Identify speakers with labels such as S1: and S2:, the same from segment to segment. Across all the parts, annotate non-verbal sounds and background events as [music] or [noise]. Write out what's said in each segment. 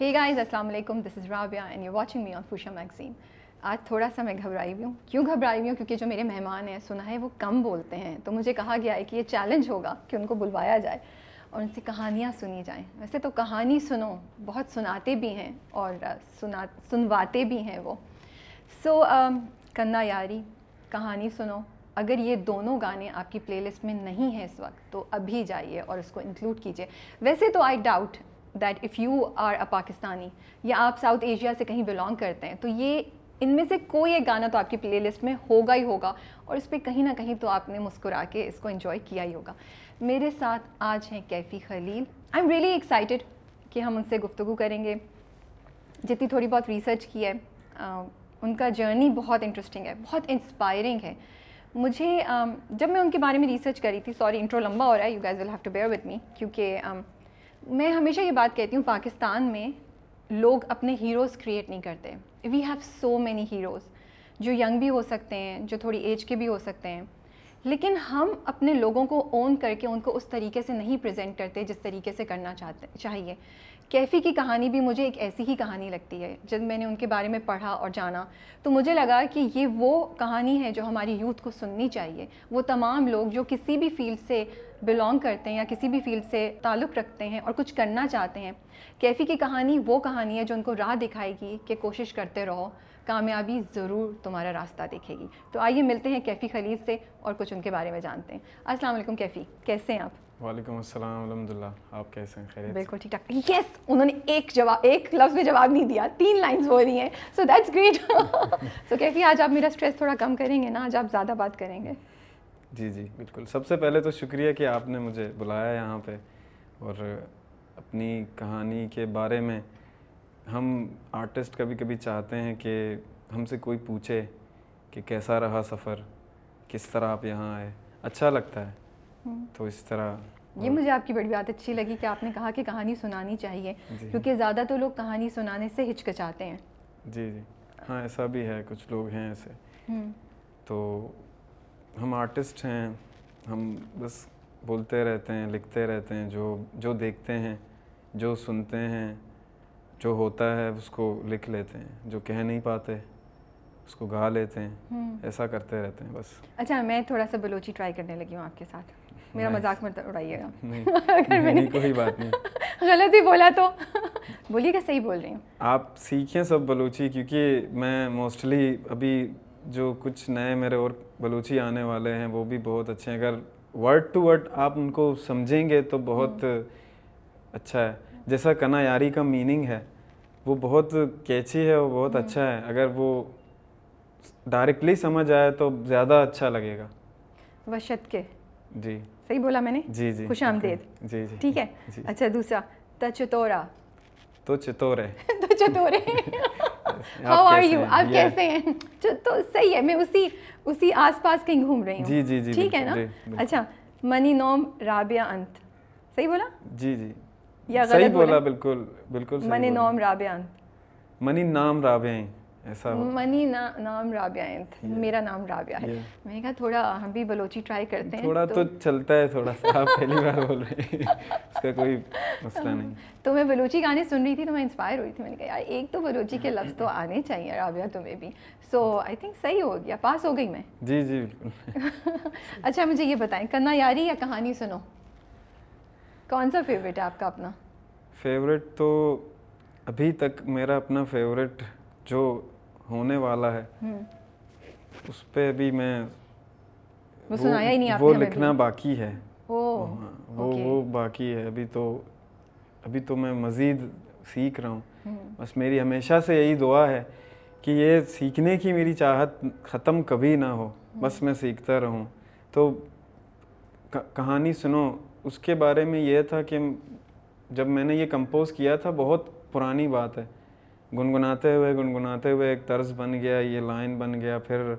S1: ہی guys السلام علیکم this is Rabia and you watching me on Fuchsia magazine آج تھوڑا سا میں گھبرائی ہوئی ہوں. کیوں گھبرائی ہوئی ہوں؟ کیونکہ جو میرے مہمان ہیں، سنا ہے وہ کم بولتے ہیں. تو مجھے کہا گیا ہے کہ یہ چیلنج ہوگا کہ ان کو بلوایا جائے اور ان سے کہانیاں سنی جائیں. ویسے تو کہانی سنو، بہت سناتے بھی ہیں اور سنا، سنواتے بھی ہیں وہ. سو um, کنا یاری، کہانی سنو. اگر یہ دونوں گانے آپ کی پلے لسٹ میں نہیں ہیں اس وقت، تو ابھی جائیے اور اس کو انکلوڈ کیجیے. ویسے تو I doubt that if you are a Pakistani یا آپ ساؤتھ ایشیا سے کہیں بلانگ کرتے ہیں، تو یہ ان میں سے کوئی ایک گانا تو آپ کی پلے لسٹ میں ہوگا ہی ہوگا اور اس پہ کہیں نہ کہیں تو آپ نے مسکرا کے اس کو انجوائے کیا ہی ہوگا۔ میرے ساتھ آج ہیں Kaifi Khalil. I am really excited کہ ہم ان سے گفتگو کریں گے۔ جتنی تھوڑی بہت ریسرچ کی ہے ان کا جرنی بہت انٹرسٹنگ ہے، بہت انسپائرنگ ہے۔ مجھے جب میں ان کے بارے میں ریسرچ کری تھی سوری انٹرو لمبا ہو رہا ہے you guys will have to bear with me کیونکہ میں ہمیشہ یہ بات کہتی ہوں، پاکستان میں لوگ اپنے ہیروز کریٹ نہیں کرتے۔ We have so many heroes جو ینگ بھی ہو سکتے ہیں، جو تھوڑی ایج کے بھی ہو سکتے ہیں۔ لیکن ہم اپنے لوگوں کو اون کر کے ان کو اس طریقے سے نہیں پریزنٹ کرتے جس طریقے سے کرنا چاہتے، چاہیے۔ کیفی کی کہانی بھی مجھے ایک ایسی ہی کہانی لگتی ہے۔ جب میں نے ان کے بارے میں پڑھا اور جانا، تو مجھے لگا کہ یہ وہ کہانی ہے جو ہماری یوتھ کو سننی چاہیے۔ وہ تمام لوگ جو کسی بھی فیلڈ سے بلونگ کرتے ہیں یا کسی بھی فیلڈ سے تعلق رکھتے ہیں اور کچھ کرنا چاہتے ہیں کیفی کی کہانی وہ کہانی ہے جو ان کو راہ دکھائے گی کہ کوشش کرتے رہو کامیابی ضرور تمہارا راستہ دیکھے گی۔ تو آئیے
S2: ملتے ہیں کیفی خلیل سے اور کچھ ان
S1: کے بارے میں جانتے ہیں۔ السلام علیکم کیفی کیسے ہیں آپ؟ وعلیکم السلام الحمد للہ آپ کیسے ہیں؟ خیریت بالکل ٹھیک ٹھاک۔ یس انہوں نے ایک جواب ایک لفظ میں جواب نہیں دیا تین لائنز ہو
S2: رہی ہیں۔ سو دیٹس گریٹ سو کیفی آج آپ میرا اسٹریس تھوڑا کم کریں گے نا؟ آج آپ زیادہ بات کریں گے۔ جی جی بالکل۔ سب سے پہلے تو شکریہ کہ آپ نے مجھے بلایا یہاں پہ اور اپنی کہانی کے بارے میں ہم
S1: آرٹسٹ کبھی کبھی چاہتے ہیں کہ ہم سے کوئی پوچھے کہ کیسا رہا سفر
S2: کس
S1: طرح آپ یہاں آئے اچھا لگتا ہے۔ تو اس
S2: طرح یہ مجھے آپ کی بڑی بات اچھی لگی کہ
S1: آپ
S2: نے کہا کہ کہانی سنانی چاہیے جی۔ کیونکہ زیادہ تو لوگ کہانی سنانے سے ہچکچاتے ہیں۔ جی جی۔ ہاں ایسا بھی ہے کچھ لوگ ہیں ایسے۔ تو ہم آرٹسٹ ہیں ہم بس بولتے رہتے
S1: ہیں
S2: لکھتے رہتے ہیں جو جو
S1: دیکھتے ہیں جو سنتے ہیں جو ہوتا ہے اس کو لکھ لیتے
S2: ہیں
S1: جو کہہ نہیں
S2: پاتے
S1: اس کو
S2: گا لیتے ہیں ایسا
S1: کرتے رہتے ہیں بس۔ اچھا میں تھوڑا سا بلوچی
S2: ٹرائی کرنے لگی ہوں آپ کے ساتھ۔ میرا مذاق مت اڑائیے گا۔ [laughs] کوئی بات نہیں۔ [laughs] غلط ہی بولا تو۔ [laughs] بولیے گا صحیح بول رہی ہوں۔ آپ سیکھیں سب بلوچی کیونکہ میں موسٹلی ابھی جو کچھ نئے میرے اور بلوچی آنے والے ہیں وہ بھی بہت اچھے ہیں۔ اگر ورڈ ٹو ورڈ آپ ان کو سمجھیں گے
S1: تو بہت
S2: اچھا
S1: ہے۔ جیسا کنا
S2: یاری کا
S1: میننگ ہے
S2: وہ بہت
S1: کیچی ہے
S2: وہ
S1: بہت اچھا ہے۔
S2: اگر وہ ڈائریکٹلی
S1: سمجھ آئے
S2: تو
S1: زیادہ اچھا
S2: لگے
S1: گا۔
S2: وشت
S1: کے۔
S2: جی۔
S1: صحیح بولا میں نے؟ جی جی۔ خوش آمدید۔ جی جی۔ ٹھیک ہے۔ جی۔ اچھا
S2: دوسرا۔ تچتورا تو
S1: چتورے تو چتورے [laughs] [laughs]
S2: ہاؤ آر یو
S1: آپ کیسے ہیں؟ [laughs] تو صحیح ہے میں
S2: اسی اسی
S1: آس
S2: پاس
S1: کہیں
S2: گھوم
S1: رہی
S2: ہوں۔ جی جی
S1: جی
S2: ٹھیک
S1: ہے نا؟ جی،
S2: اچھا منی نوم رابعہ انت۔
S1: صحیح بولا؟ جی جی۔ یا غلط بولا؟ بالکل بالکل
S2: منی
S1: نوم رابعہ انت۔ منی نام رابعہ منی نام رابعہ
S2: انت میرا نام رابعہ ہے۔ میں نے کہا تھوڑا ہم بھی بلوچی ٹرائی کرتے ہیں تھوڑا
S1: تو چلتا ہے تھوڑا سا۔ آپ پہلی بار بول رہے ہیں۔ اس کا کوئی مسئلہ نہیں۔ تو میں بلوچی گانے سن رہی تھی تو میں انسپائر ہوئی تھی۔ میں نے کہا یار ایک تو بلوچی کے
S2: لفظ تو آنے
S1: چاہیے رابعہ تمہیں بھی۔ سو آئی تھنک صحیح ہو گیا۔ پاس ہو گئی میں۔ جی
S2: جی بالکل۔ [laughs] اچھا مجھے یہ بتائیں کنا یاری یا کہانی سنو؟
S1: کون
S2: سا فیوریٹ ہے آپ
S1: کا اپنا؟ فیوریٹ تو ابھی
S2: تک
S1: میرا
S2: اپنا
S1: فیوریٹ
S2: جو ہونے
S1: والا
S2: ہے اس
S1: پہ
S2: بھی میں وہ لکھنا باقی ہے۔ وہ وہ باقی ہے۔ ابھی تو
S1: ابھی
S2: تو میں مزید سیکھ رہا ہوں۔ بس میری ہمیشہ سے یہی دعا ہے کہ یہ سیکھنے کی میری چاہت ختم کبھی نہ ہو۔ بس میں سیکھتا رہوں۔ تو کہانی سنو۔ اس کے بارے میں یہ تھا کہ جب میں نے یہ کمپوز کیا تھا بہت پرانی بات ہے۔ گنگناتے ہوئے گنگناتے ہوئے ایک طرز بن گیا، یہ لائن بن گیا، پھر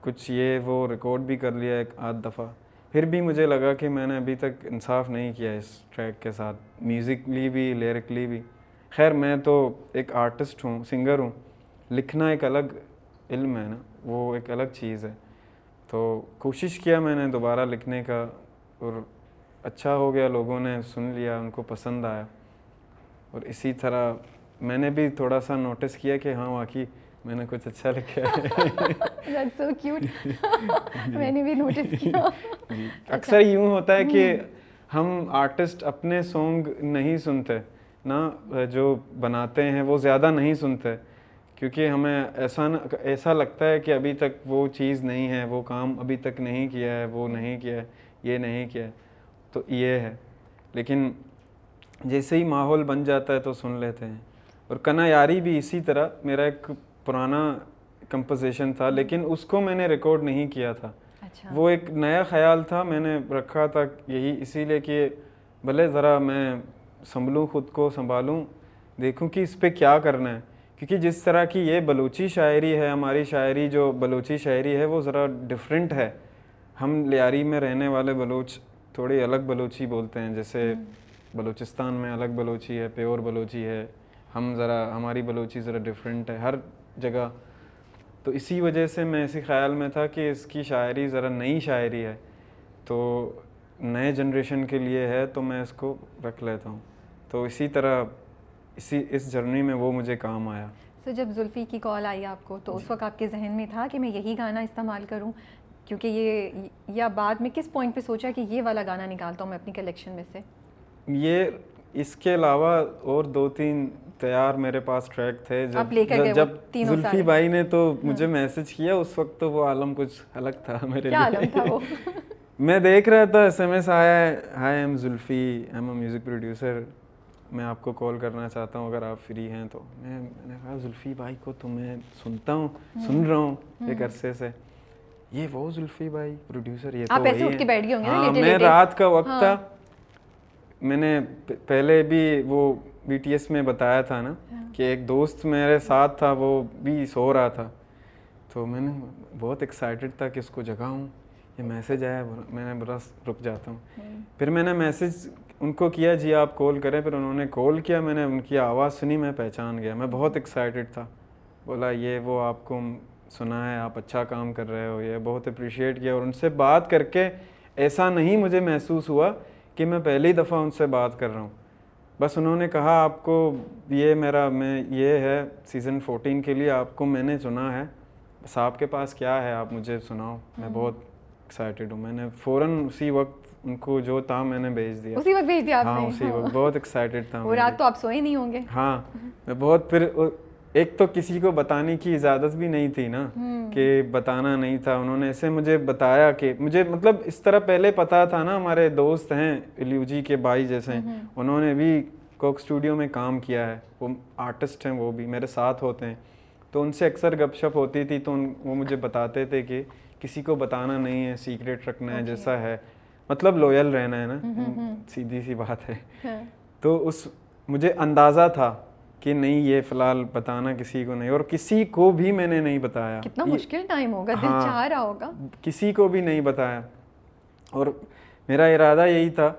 S2: کچھ یہ وہ ریکارڈ بھی کر لیا ایک آدھ دفعہ۔ پھر بھی مجھے لگا کہ میں نے ابھی تک انصاف نہیں کیا اس ٹریک کے ساتھ میوزکلی بھی لیرکلی بھی۔ خیر، میں تو ایک آرٹسٹ ہوں سنگر ہوں، لکھنا ایک الگ علم ہے نا، وہ ایک الگ چیز ہے۔ تو کوشش کیا میں نے دوبارہ لکھنے کا اور اچھا ہو گیا، لوگوں نے سن لیا، ان کو پسند آیا۔ اور اسی طرح میں نے بھی تھوڑا سا نوٹس کیا کہ ہاں واقعی میں نے کچھ اچھا لکھا ہے۔ [laughs]
S1: میں نے بھی نوٹس کیا۔
S2: اکثر یوں ہوتا ہے کہ ہم آرٹسٹ اپنے سانگ نہیں سنتے نہ جو بناتے ہیں وہ زیادہ نہیں سنتے کیونکہ ہمیں ایسا ایسا لگتا ہے کہ ابھی تک وہ چیز نہیں ہے وہ کام ابھی تک نہیں کیا ہے وہ نہیں کیا ہے یہ نہیں کیا ہے۔ تو یہ ہے۔ لیکن جیسے ہی ماحول بن جاتا ہے تو سن لیتے ہیں۔ اور کنا یاری بھی اسی طرح میرا ایک پرانا کمپوزیشن تھا لیکن اس کو میں نے ریکارڈ نہیں کیا تھا۔ اچھا۔ وہ ایک نیا خیال تھا میں نے رکھا تھا یہی اسی لیے کہ بھلے ذرا میں سنبھلوں خود کو سنبھالوں دیکھوں کہ اس پہ کیا کرنا ہے۔ کیونکہ جس طرح کی یہ بلوچی شاعری ہے ہماری شاعری جو بلوچی شاعری ہے وہ ذرا ڈفرینٹ ہے۔ ہم لیاری میں رہنے والے بلوچ تھوڑی الگ بلوچی بولتے ہیں جیسے بلوچستان میں الگ بلوچی ہے پیور بلوچی ہے۔ ہم ذرا ہماری بلوچی ذرا ڈفرینٹ ہے ہر جگہ۔ تو اسی وجہ سے میں اسی خیال میں تھا کہ اس کی شاعری ذرا نئی شاعری ہے۔ تو نئے جنریشن کے لیے ہے تو میں اس کو رکھ لیتا ہوں۔ تو اسی طرح اسی اس جرنی میں وہ مجھے کام آیا۔
S1: تو جب زلفی کی کال آئی آپ کو تو اس وقت آپ کے ذہن میں تھا کہ میں یہی گانا استعمال کروں؟ کیونکہ یہ یا بعد میں کس پوائنٹ پہ سوچا کہ یہ والا گانا نکالتا ہوں میں اپنی کلیکشن میں سے؟
S2: یہ اس کے علاوہ اور دو تین تیار میرے پاس ٹریک تھے۔ جب جب زلفی بھائی نے تو مجھے میسج کیا اس وقت تو وہ عالم کچھ الگ تھا میرے لیے۔ [laughs] میں دیکھ رہا تھا ایس ایم ایس آیا ہے۔ Hi I'm Zulfi I'm a music producer میں آپ کو کال کرنا چاہتا ہوں اگر آپ فری ہیں تو۔ میں نے کہا زلفی بھائی کو تو میں سنتا ہوں سن رہا ہوں ایک عرصے سے۔ یہ وہ زلفی بھائی پروڈیوسر یہ تو ہاں میں رات کا وقت تھا۔ ہاں۔ میں نے پہلے بھی وہ بی ٹی ایس میں بتایا تھا نا ہاں۔ کہ ایک دوست میرے ساتھ تھا وہ بھی سو رہا تھا۔ تو میں نے بہت ایکسائٹیڈ تھا کہ اس کو جگاؤں یہ میسج آیا میں نے برا رک جاتا ہوں۔ ہاں۔ پھر میں نے میسج ان کو کیا جی آپ کال کریں۔ پھر انہوں نے کال کیا میں نے ان کی آواز سنی میں پہچان گیا۔ میں بہت ایکسائٹیڈ تھا۔ بولا یہ وہ آپ کو سنا ہے آپ اچھا کام کر رہے ہو یہ بہت اپریشیٹ کیا۔ اور ان سے بات کر کے ایسا نہیں مجھے محسوس ہوا کہ میں پہلی دفعہ ان سے بات کر رہا ہوں۔ بس انہوں نے کہا آپ کو یہ میرا میں یہ ہے سیزن فورٹین کے لیے آپ کو میں نے چنا ہے۔ بس آپ کے پاس کیا ہے؟ آپ مجھے سناؤ۔ میں بہت ایکسائٹیڈ ہوں۔ میں نے فوراً اسی وقت ان کو جو تھا میں نے بھیج دیا۔
S1: اسی وقت بھیج دیا
S2: ہاں اسی وقت بہت ایکسائٹیڈ تھا
S1: وہ رات تو آپ سوئے نہیں ہوں گے۔
S2: ہاں میں بہت پھر ایک تو کسی کو بتانے کی اجازت بھی نہیں تھی نا کہ بتانا نہیں تھا۔ انہوں نے ایسے مجھے بتایا کہ مجھے مطلب اس طرح پہلے پتا تھا نا ہمارے دوست ہیں الیو جی کے بھائی جیسے۔ انہوں نے بھی کوک اسٹوڈیو میں کام کیا ہے۔ وہ آرٹسٹ ہیں وہ بھی میرے ساتھ ہوتے ہیں۔ تو ان سے اکثر گپ شپ ہوتی تھی تو وہ مجھے بتاتے تھے کہ کسی کو بتانا نہیں ہے سیکریٹ رکھنا ہے جیسا ہے۔ مطلب لوئل رہنا ہے نا۔ سیدھی سی بات ہے۔ ہاں۔ تو اس مجھے اندازہ تھا کہ نہیں یہ فی الحال بتانا کسی کو نہیں اور کسی کو بھی میں نے نہیں بتایا۔
S1: کتنا مشکل ٹائم ہوگا دل ہاں۔ چاہ رہا ہوگا۔
S2: کسی کو بھی نہیں بتایا۔ اور میرا ارادہ یہی تھا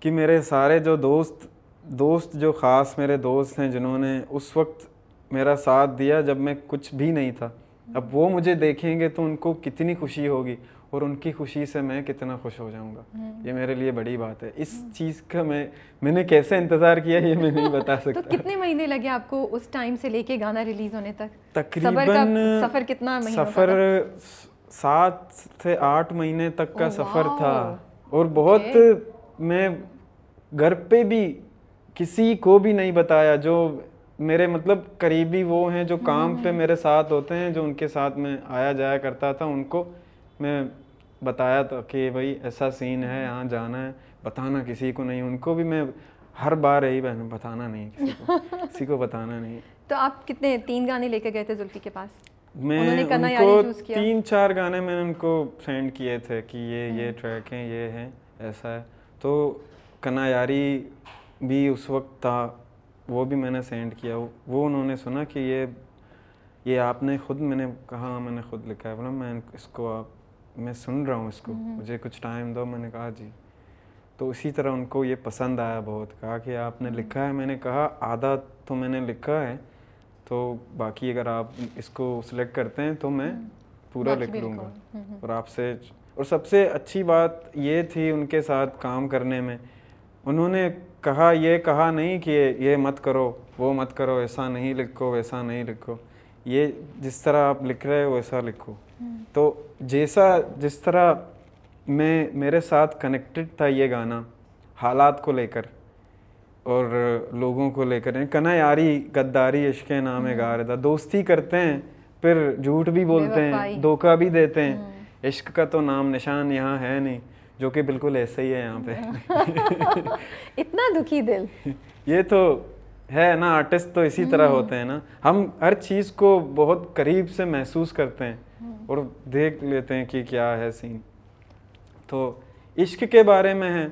S2: کہ میرے سارے جو دوست دوست جو خاص میرے دوست ہیں جنہوں نے اس وقت میرا ساتھ دیا جب میں کچھ بھی نہیں تھا اب وہ مجھے دیکھیں گے تو ان کو کتنی خوشی ہوگی۔ اور ان کی خوشی سے میں کتنا خوش ہو جاؤں گا۔ یہ میرے لیے بڑی بات ہے۔ اس چیز کا میں میں نے کیسے انتظار کیا یہ میں نہیں بتا سکتا۔
S1: تو کتنے مہینے لگے آپ کو اس ٹائم سے لے کے گانا ریلیز ہونے تک؟
S2: تقریباً
S1: سفر کتنا
S2: سفر سات سے آٹھ مہینے تک کا سفر تھا۔ اور بہت میں گھر پہ بھی کسی کو بھی نہیں بتایا۔ جو میرے مطلب قریبی وہ ہیں جو کام پہ میرے ساتھ ہوتے ہیں جو ان کے ساتھ میں آیا جایا کرتا تھا ان کو میں بتایا تھا کہ بھائی ایسا سین ہے یہاں جانا ہے بتانا کسی کو نہیں ان کو بھی میں ہر بار یہی بہن بتانا نہیں کسی کو کسی کو بتانا نہیں۔
S1: تو آپ کتنے تین گانے لے کے گئے تھے زلفی کے پاس؟
S2: میں ان کو تین چار گانے میں نے ان کو سینڈ کیے تھے کہ یہ یہ ٹریک ہیں یہ ہیں ایسا ہے۔ تو کنا یاری بھی اس وقت تھا وہ بھی میں نے سینڈ کیا۔ وہ انہوں نے سنا کہ یہ یہ آپ نے خود میں نے کہا میں نے خود لکھا ہے۔ بولا میں اس کو آپ میں سن رہا ہوں اس کو۔ مجھے کچھ ٹائم دو میں نے کہا جی۔ تو اسی طرح ان کو یہ پسند آیا بہت کہا کہ آپ نے لکھا ہے۔ میں نے کہا آدھا تو میں نے لکھا ہے۔ تو باقی اگر آپ اس کو سلیکٹ کرتے ہیں تو میں پورا لکھ لوں گا۔ اور آپ سے اور سب سے اچھی بات یہ تھی ان کے ساتھ کام کرنے میں۔ انہوں نے کہا یہ کہا نہیں کہ یہ مت کرو وہ مت کرو ایسا نہیں لکھو ویسا نہیں لکھو۔ یہ جس طرح آپ لکھ رہے ہو ویسا لکھو۔ تو جیسا جس طرح میں میرے ساتھ کنیکٹڈ تھا یہ گانا حالات کو لے کر اور لوگوں کو لے کر کنا یاری غداری عشق نام گا رہا تھا دوستی کرتے ہیں پھر جھوٹ بھی بولتے ہیں دھوکہ بھی دیتے ہیں۔ عشق کا تو نام نشان یہاں ہے نہیں جو کہ بالکل ایسا ہی ہے یہاں پہ۔ [laughs]
S1: اتنا دکھی دل۔ [laughs]
S2: یہ تو ہے نا آرٹسٹ تو اسی طرح ہوتے ہیں نا۔ ہم ہر چیز کو بہت قریب سے محسوس کرتے ہیں۔ اور دیکھ لیتے ہیں کہ کیا ہے سین۔ تو عشق کے بارے میں ہے۔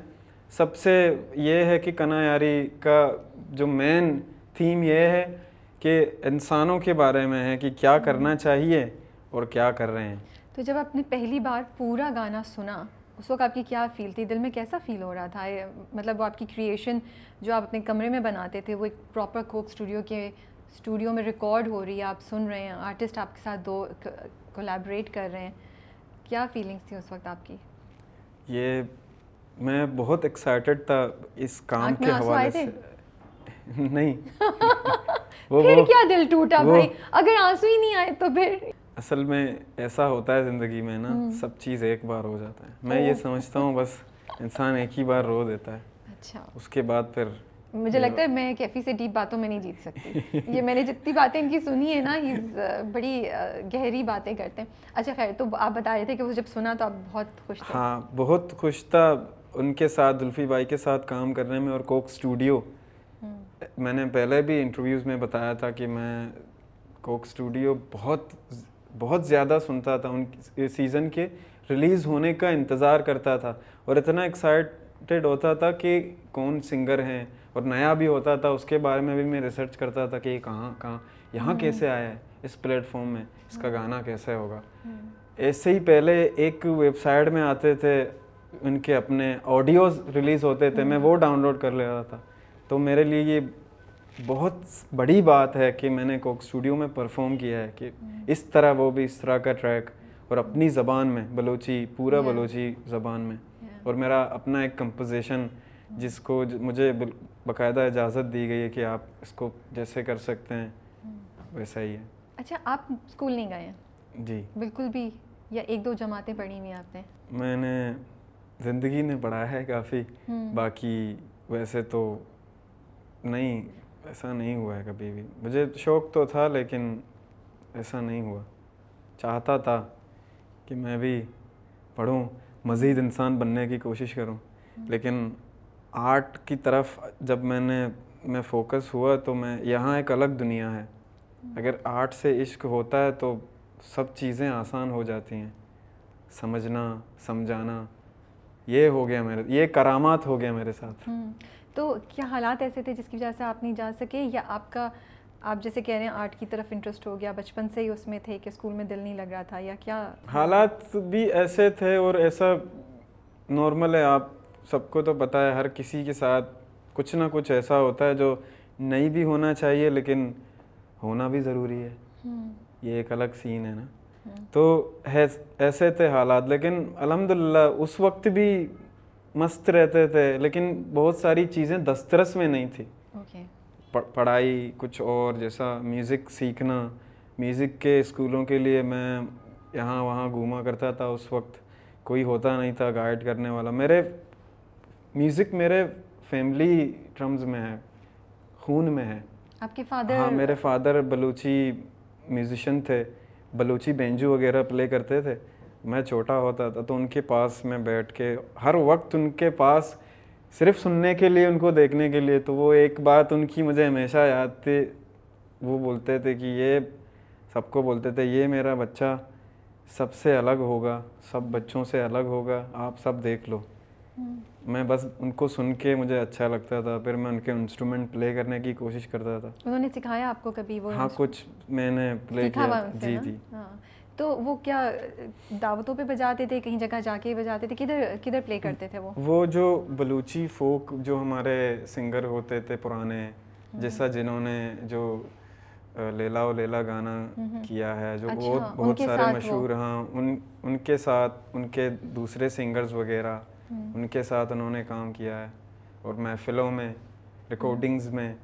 S2: سب سے یہ ہے کہ کنا یاری کا جو مین تھیم یہ ہے کہ انسانوں کے بارے میں ہے کہ کیا کرنا چاہیے اور کیا کر رہے ہیں۔
S1: تو جب آپ نے پہلی بار پورا گانا سنا، اس وقت آپ کی کیا فیل تھی؟ دل میں کیسا فیل ہو رہا تھا؟ مطلب وہ آپ کی کریشن جو آپ اپنے کمرے میں بناتے تھے، وہ ایک پراپر کوک اسٹوڈیو کے اسٹوڈیو میں ریکارڈ ہو رہی ہے، آپ سن رہے ہیں آرٹسٹ آپ کے ساتھ دو کولیبریٹ کر رہے ہیں۔ کیا فیلنگس تھی اس وقت آپ کی؟
S2: یہ میں بہت ایکسائٹیڈ تھا اس کام کے حوالے سے۔ نہیں۔ [laughs]
S1: پھر کیا دل ٹوٹا بھائی؟ اگر آنسو ہی نہیں آئے تو پھر۔
S2: اصل میں ایسا ہوتا ہے زندگی میں نا سب چیز ایک بار ہو جاتا ہے۔ میں یہ سمجھتا ہوں بس انسان ایک ہی بار رو دیتا ہے۔ اچھا۔ اس کے بعد پھر
S1: مجھے لگتا ہے میں کیفی سے ڈیپ باتوں میں نہیں جیت سکتی۔ [laughs] یہ میں نے جتنی باتیں ان کی سنی ہے نا یہ بڑی گہری باتیں کرتے ہیں۔ اچھا خیر تو آپ بتا رہے تھے کہ وہ جب سنا تو آپ بہت خوش
S2: تھے۔ ہاں بہت خوش تھا۔ ان کے ساتھ دلفی بائی کے ساتھ کام کرنے میں اور کوک اسٹوڈیو میں نے پہلے بھی انٹرویوز میں بتایا تھا کہ میں کوک اسٹوڈیو بہت بہت زیادہ سنتا تھا۔ ان سیزن کے ریلیز ہونے کا انتظار کرتا تھا۔ اور اتنا ایکسائٹیڈ ہوتا تھا کہ کون سنگر ہیں؟ اور نیا بھی ہوتا تھا اس کے بارے میں بھی میں ریسرچ کرتا تھا کہ یہ کہاں کہاں یہاں کیسے آیا ہے اس پلیٹ فارم میں اس کا گانا کیسے ہوگا۔ ایسے ہی پہلے ایک ویب سائٹ میں آتے تھے ان کے اپنے آڈیوز ریلیز ہوتے تھے میں وہ ڈاؤن لوڈ کر لیتا تھا۔ تو میرے لیے یہ بہت بڑی بات ہے کہ میں نے کوک اسٹوڈیو میں پرفارم کیا ہے کہ اس طرح وہ بھی اس طرح کا ٹریک اور اپنی زبان میں بلوچی پورا بلوچی زبان میں۔ اور میرا اپنا ایک کمپوزیشن جس کو مجھے باقاعدہ اجازت دی گئی ہے کہ آپ اس کو جیسے کر سکتے ہیں ویسا ہی ہے۔
S1: اچھا آپ اسکول نہیں گئے ہیں؟
S2: جی۔
S1: بالکل بھی یا ایک دو جماعتیں پڑھی ہوئی آپ نے؟
S2: میں نے زندگی نے پڑھا ہے کافی۔ باقی ویسے تو نہیں ایسا نہیں ہوا ہے کبھی بھی۔ مجھے شوق تو تھا لیکن ایسا نہیں ہوا۔ چاہتا تھا کہ میں بھی پڑھوں مزید انسان بننے کی کوشش کروں لیکن آرٹ کی طرف جب میں نے میں فوکس ہوا تو میں یہاں ایک الگ دنیا ہے۔ اگر آرٹ سے عشق ہوتا ہے تو سب چیزیں آسان ہو جاتی ہیں۔ سمجھنا سمجھانا یہ ہو گیا میرے یہ کرامات ہو گیا میرے ساتھ۔
S1: تو کیا حالات ایسے تھے جس کی وجہ سے آپ نہیں جا سکے؟ یا آپ کا آپ جیسے کہہ رہے ہیں آرٹ کی طرف انٹرسٹ ہو گیا بچپن سے ہی اس میں تھے کہ اسکول میں دل نہیں لگ رہا تھا یا کیا؟
S2: حالات بھی ایسے تھے اور ایسا نارمل ہے آپ سب کو تو پتہ ہے ہر کسی کے ساتھ کچھ نہ کچھ ایسا ہوتا ہے جو نہیں بھی ہونا چاہیے لیکن ہونا بھی ضروری ہے۔ یہ ایک الگ سین ہے نا۔ تو ایسے تھے حالات لیکن الحمد للہ اس وقت بھی مست رہتے تھے لیکن بہت ساری چیزیں دسترس میں نہیں تھی۔ پڑھائی کچھ اور جیسا میوزک سیکھنا۔ میوزک کے اسکولوں کے لیے میں یہاں وہاں گھوما کرتا تھا اس وقت کوئی ہوتا نہیں تھا گائیڈ کرنے والا۔ میرے میوزک میرے فیملی ٹرمز میں ہے خون میں ہے۔
S1: آپ کے فادر
S2: ہاں میرے فادر بلوچی میوزیشین تھے بلوچی بینجو وغیرہ پلے کرتے تھے۔ میں چھوٹا ہوتا تھا تو ان کے پاس میں بیٹھ کے ہر وقت ان کے پاس صرف سننے کے لیے ان کو دیکھنے کے لیے۔ تو وہ ایک بات ان کی مجھے ہمیشہ یاد تھی وہ بولتے تھے کہ یہ سب کو بولتے تھے یہ میرا بچہ سب سے الگ ہوگا سب بچوں سے الگ ہوگا آپ سب دیکھ لو۔ میں بس ان کو سن کے مجھے اچھا لگتا تھا پھر میں ان کے انسٹرومنٹ پلے کرنے کی کوشش کرتا تھا۔
S1: انہوں نے سکھایا آپ کو کبھی وہ
S2: ہاں کچھ میں نے پلے کیا۔ جی جی۔
S1: ہاں۔ تو وہ کیا دعوتوں پہ بجاتے تھے؟ کہیں جگہ جا کے بجاتے تھے؟ کدھر کدھر پلے کرتے تھے وہ؟
S2: وہ جو بلوچی فوک جو ہمارے سنگر ہوتے تھے پرانے جیسا جنہوں نے جو لیلا و لیلا گانا کیا ہے جو اچھا، بہت بہت سارے مشہور ہاں ان ان کے ساتھ ان کے دوسرے سنگرز وغیرہ۔ ان کے ساتھ انہوں نے کام کیا ہے۔ اور محفلوں میں ریکارڈنگز میں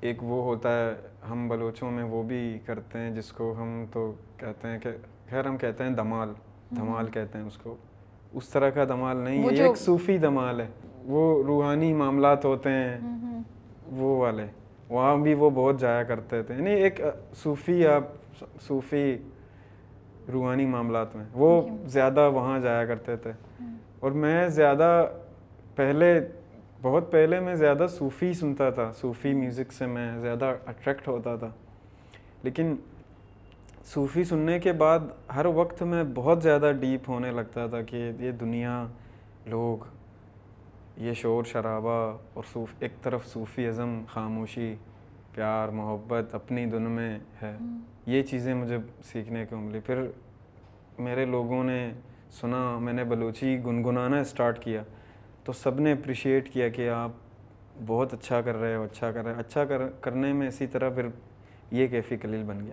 S2: ایک وہ ہوتا ہے ہم بلوچوں میں وہ بھی کرتے ہیں جس کو ہم تو کہتے ہیں کہ خیر ہم کہتے ہیں دمال دھمال کہتے ہیں اس کو۔ اس طرح کا دمال نہیں ہے یہ ایک صوفی دمال ہے۔ وہ روحانی معاملات ہوتے ہیں۔ وہ والے۔ وہاں بھی وہ بہت جایا کرتے تھے۔ یعنی ایک صوفی آپ صوفی روحانی معاملات میں وہ زیادہ وہاں جایا کرتے تھے۔ اور میں زیادہ پہلے بہت پہلے میں زیادہ صوفی سنتا تھا صوفی میوزک سے میں زیادہ اٹریکٹ ہوتا تھا۔ لیکن صوفی سننے کے بعد ہر وقت میں بہت زیادہ ڈیپ ہونے لگتا تھا کہ یہ دنیا لوگ یہ شور شرابہ اور صوف ایک طرف صوفی ازم خاموشی پیار محبت اپنی دن میں ہے۔ یہ چیزیں مجھے سیکھنے کو ملی۔ پھر میرے لوگوں نے سنا میں نے بلوچی گنگنانا اسٹارٹ کیا تو سب نے اپریشیٹ کیا کہ آپ بہت اچھا کر رہے ہو اچھا کر رہے اچھا کر کرنے میں اسی طرح پھر یہ کیفی کلیل بن گیا۔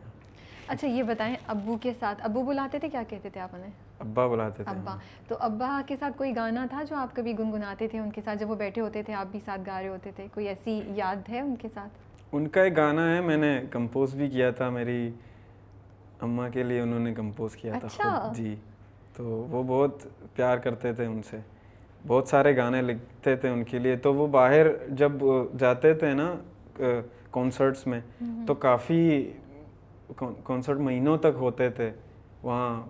S1: اچھا یہ بتائیں ابو کے ساتھ ابو بلاتے تھے؟ کیا کہتے تھے آپ انہیں؟
S2: ابا بلاتے تھے۔
S1: ابا۔ تو ابا کے ساتھ کوئی گانا تھا جو آپ کبھی گنگناتے تھے؟ ان کے ساتھ جب وہ بیٹھے ہوتے تھے آپ بھی ساتھ گا رہے ہوتے تھے؟ کوئی ایسی یاد ہے ان کے ساتھ؟
S2: ان کا ایک گانا ہے میں نے کمپوز بھی کیا تھا میری اماں کے لیے انہوں نے کمپوز کیا تھا
S1: اچھا۔
S2: جی۔ تو وہ بہت پیار کرتے تھے ان سے۔ بہت سارے گانے لکھتے تھے ان کے لیے۔ تو وہ باہر جب جاتے تھے نا کانسرٹس میں تو کافی کانسرٹ مہینوں تک ہوتے تھے۔ وہاں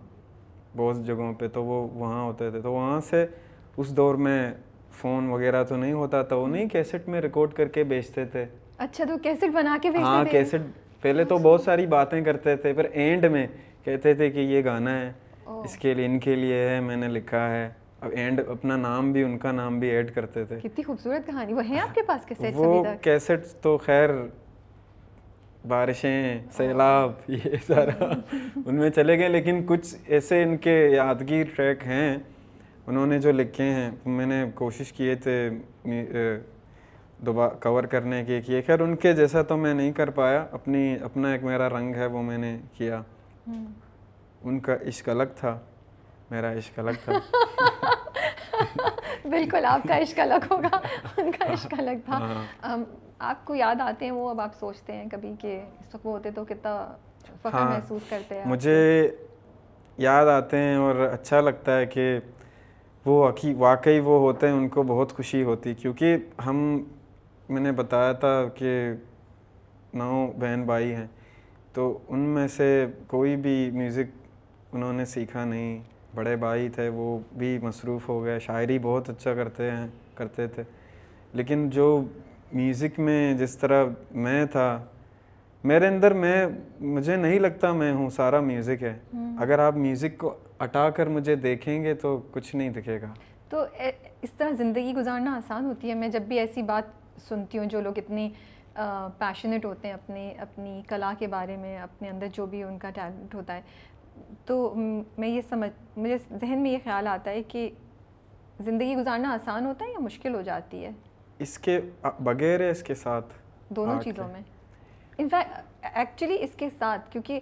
S2: بہت جگہوں پہ تو وہ وہاں ہوتے تھے۔ تو وہاں سے اس دور میں فون وغیرہ تو نہیں ہوتا تھا۔ وہ نہیں کیسٹ میں ریکارڈ کر کے بیچتے تھے۔
S1: اچھا تو کیسٹ بنا کے
S2: ہاں کیسٹ پہلے تو بہت ساری باتیں کرتے تھے۔ پھر اینڈ میں کہتے تھے کہ یہ گانا ہے۔ اس کے لیے ان کے لیے ہے میں نے لکھا ہے۔ اب اینڈ اپنا نام بھی ان کا نام بھی ایڈ کرتے تھے۔
S1: کتنی خوبصورت کہانی۔ وہ ہیں آپ کے پاس کیسٹ
S2: وہ کیسٹ تو خیر بارشیں سیلاب یہ سارا۔ [laughs] ان میں چلے گئے لیکن کچھ ایسے ان کے یادگیر ٹریک ہیں۔ انہوں نے جو لکھے ہیں میں نے کوشش کیے تھے دوبارہ کور کرنے کے کیے۔ خیر ان کے جیسا تو میں نہیں کر پایا۔ اپنی اپنا ایک میرا رنگ ہے وہ میں نے کیا۔ ان کا عشق الگ تھا میرا عشق الگ تھا [laughs]
S1: بالکل آپ کا عشق الگ ہوگا ان کا عشق الگ تھا ہاں۔ آپ کو یاد آتے ہیں وہ اب آپ سوچتے ہیں کبھی کہ اس وقت وہ ہوتے تو کتنا فخر
S2: ہاں۔
S1: محسوس کرتے ہیں
S2: مجھے یاد آتے ہیں اور اچھا لگتا ہے کہ وہ واقعی وہ ہوتے ہیں ان کو بہت خوشی ہوتی کیونکہ ہم میں نے بتایا تھا کہ نو بہن بھائی ہیں تو ان میں سے کوئی بھی میوزک انہوں نے سیکھا نہیں۔ بڑے بھائی تھے وہ بھی مصروف ہو گئے۔ شاعری بہت اچھا کرتے ہیں کرتے تھے۔ لیکن جو میوزک میں جس طرح میں تھا میرے اندر میں مجھے نہیں لگتا میں ہوں سارا میوزک ہے۔ اگر آپ میوزک کو اٹا کر مجھے دیکھیں گے تو کچھ نہیں دکھے گا۔
S1: تو اس طرح زندگی گزارنا آسان ہوتی ہے۔ میں جب بھی ایسی بات سنتی ہوں جو لوگ اتنی پیشنیٹ ہوتے ہیں اپنی اپنی کلا کے بارے میں اپنے اندر جو بھی ان کا ٹیلنٹ ہوتا ہے تو میں یہ سمجھ مجھے ذہن میں یہ خیال آتا ہے کہ زندگی گزارنا آسان ہوتا ہے یا مشکل ہو جاتی ہے؟
S2: اس کے بغیر ہے اس کے ساتھ
S1: دونوں چیزوں میں۔ انفیکٹ ایکچولی اس کے ساتھ کیونکہ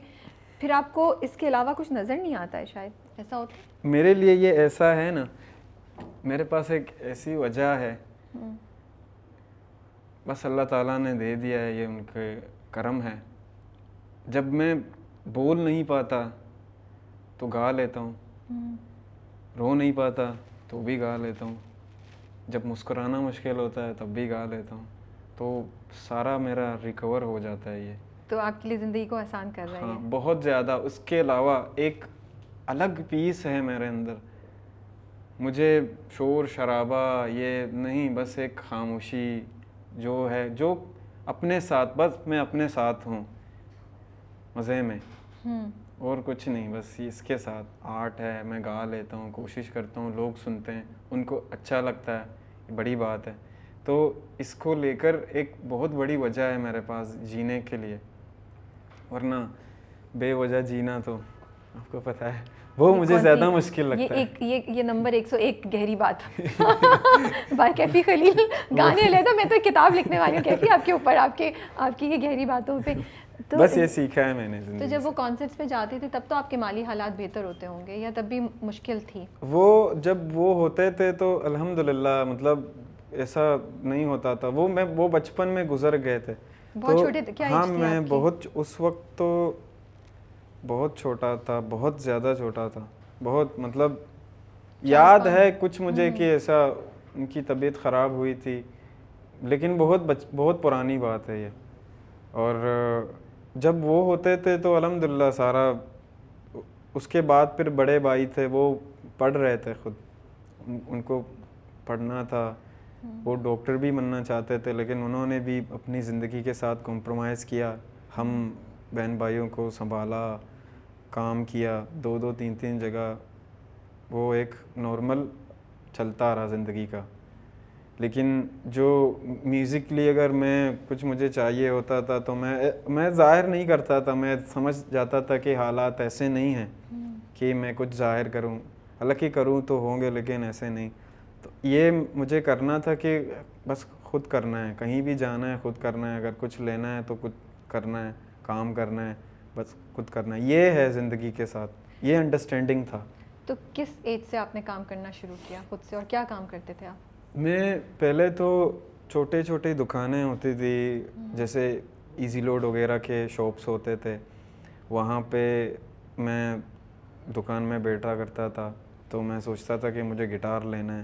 S1: پھر آپ کو اس کے علاوہ کچھ نظر نہیں آتا ہے شاید؟ ایسا ہوتا ہے؟
S2: میرے لیے یہ ایسا ہے نا میرے پاس ایک ایسی وجہ ہے۔ بس اللہ تعالیٰ نے دے دیا ہے یہ ان کے کرم ہے۔ جب میں بول نہیں پاتا تو گا لیتا ہوں۔ رو نہیں پاتا تو بھی گا لیتا ہوں۔ جب مسکرانا مشکل ہوتا ہے تب بھی گا لیتا ہوں۔ تو سارا میرا ریکور ہو جاتا ہے یہ۔
S1: تو آپ کے لیے زندگی کو آسان کر رہا ہے
S2: ہاں بہت زیادہ۔ اس کے علاوہ ایک الگ پیس ہے میرے اندر۔ مجھے شور شرابہ یہ نہیں بس ایک خاموشی جو ہے جو اپنے ساتھ بس میں اپنے ساتھ ہوں۔ مزے میں۔ اور کچھ نہیں بس اس کے ساتھ آرٹ ہے میں گا لیتا ہوں کوشش کرتا ہوں لوگ سنتے ہیں ان کو اچھا لگتا ہے بڑی بات ہے۔ تو اس کو لے کر ایک بہت بڑی وجہ ہے میرے پاس جینے کے لیے۔ ورنہ بے وجہ جینا تو آپ کو پتہ ہے وہ مجھے زیادہ مشکل لگتا
S1: ہے۔ یہ یہ نمبر ایک سو ایک گہری بات۔ [laughs] بھائی کیفی خلیل گانے لے تو میں تو کتاب لکھنے والی ہوں۔ کیفی آپ کے اوپر آپ کے آپ کی یہ گہری باتوں پہ۔
S2: بس یہ سیکھا ہے میں نے
S1: تو جب وہ کانسرٹس پہ جاتے تھے تب تو آپ کے مالی حالات بہتر ہوتے ہوں گے یا تب بھی مشکل تھی؟
S2: وہ جب وہ ہوتے تھے تو الحمد للہ مطلب ایسا نہیں ہوتا تھا۔ وہ میں وہ بچپن میں گزر گئے تھے۔
S1: بہت چھوٹے تھے۔ کیا
S2: ہاں میں بہت اس وقت تو بہت چھوٹا تھا بہت زیادہ چھوٹا تھا۔ بہت مطلب یاد ہے کچھ مجھے کہ ایسا ان کی طبیعت خراب ہوئی تھی لیکن بہت بہت پرانی بات ہے یہ۔ اور جب وہ ہوتے تھے تو الحمد للہ سارا اس کے بعد پھر بڑے بھائی تھے، وہ پڑھ رہے تھے خود۔ ان کو پڑھنا تھا۔ وہ ڈاکٹر بھی بننا چاہتے تھے، لیکن انہوں نے بھی اپنی زندگی کے ساتھ کمپرومائز کیا۔ ہم بہن بھائیوں کو سنبھالا، کام کیا، دو دو تین تین جگہ وہ ایک نارمل چلتا رہا زندگی کا۔ لیکن جو میوزکلی اگر میں کچھ مجھے چاہیے ہوتا تھا تو میں میں ظاہر نہیں کرتا تھا، میں سمجھ جاتا تھا کہ حالات ایسے نہیں ہیں کہ میں کچھ ظاہر کروں۔ حالانکہ کروں تو ہوں گے لیکن ایسے نہیں۔ تو یہ مجھے کرنا تھا کہ بس خود کرنا ہے، کہیں بھی جانا ہے، خود کرنا ہے۔ اگر کچھ لینا ہے تو کچھ کرنا ہے، کام کرنا ہے، بس خود کرنا ہے۔ یہ ہے زندگی کے ساتھ۔ یہ انڈرسٹینڈنگ تھا۔
S1: تو کس ایج سے آپ نے کام کرنا شروع کیا خود سے اور کیا کام کرتے تھے آپ؟
S2: میں پہلے تو چھوٹے چھوٹے دکانیں ہوتی تھی جیسے ایزی لوڈ وغیرہ کے شاپس ہوتے تھے وہاں پہ میں دکان میں بیٹھا کرتا تھا۔ تو میں سوچتا تھا کہ مجھے گٹار لینا ہے۔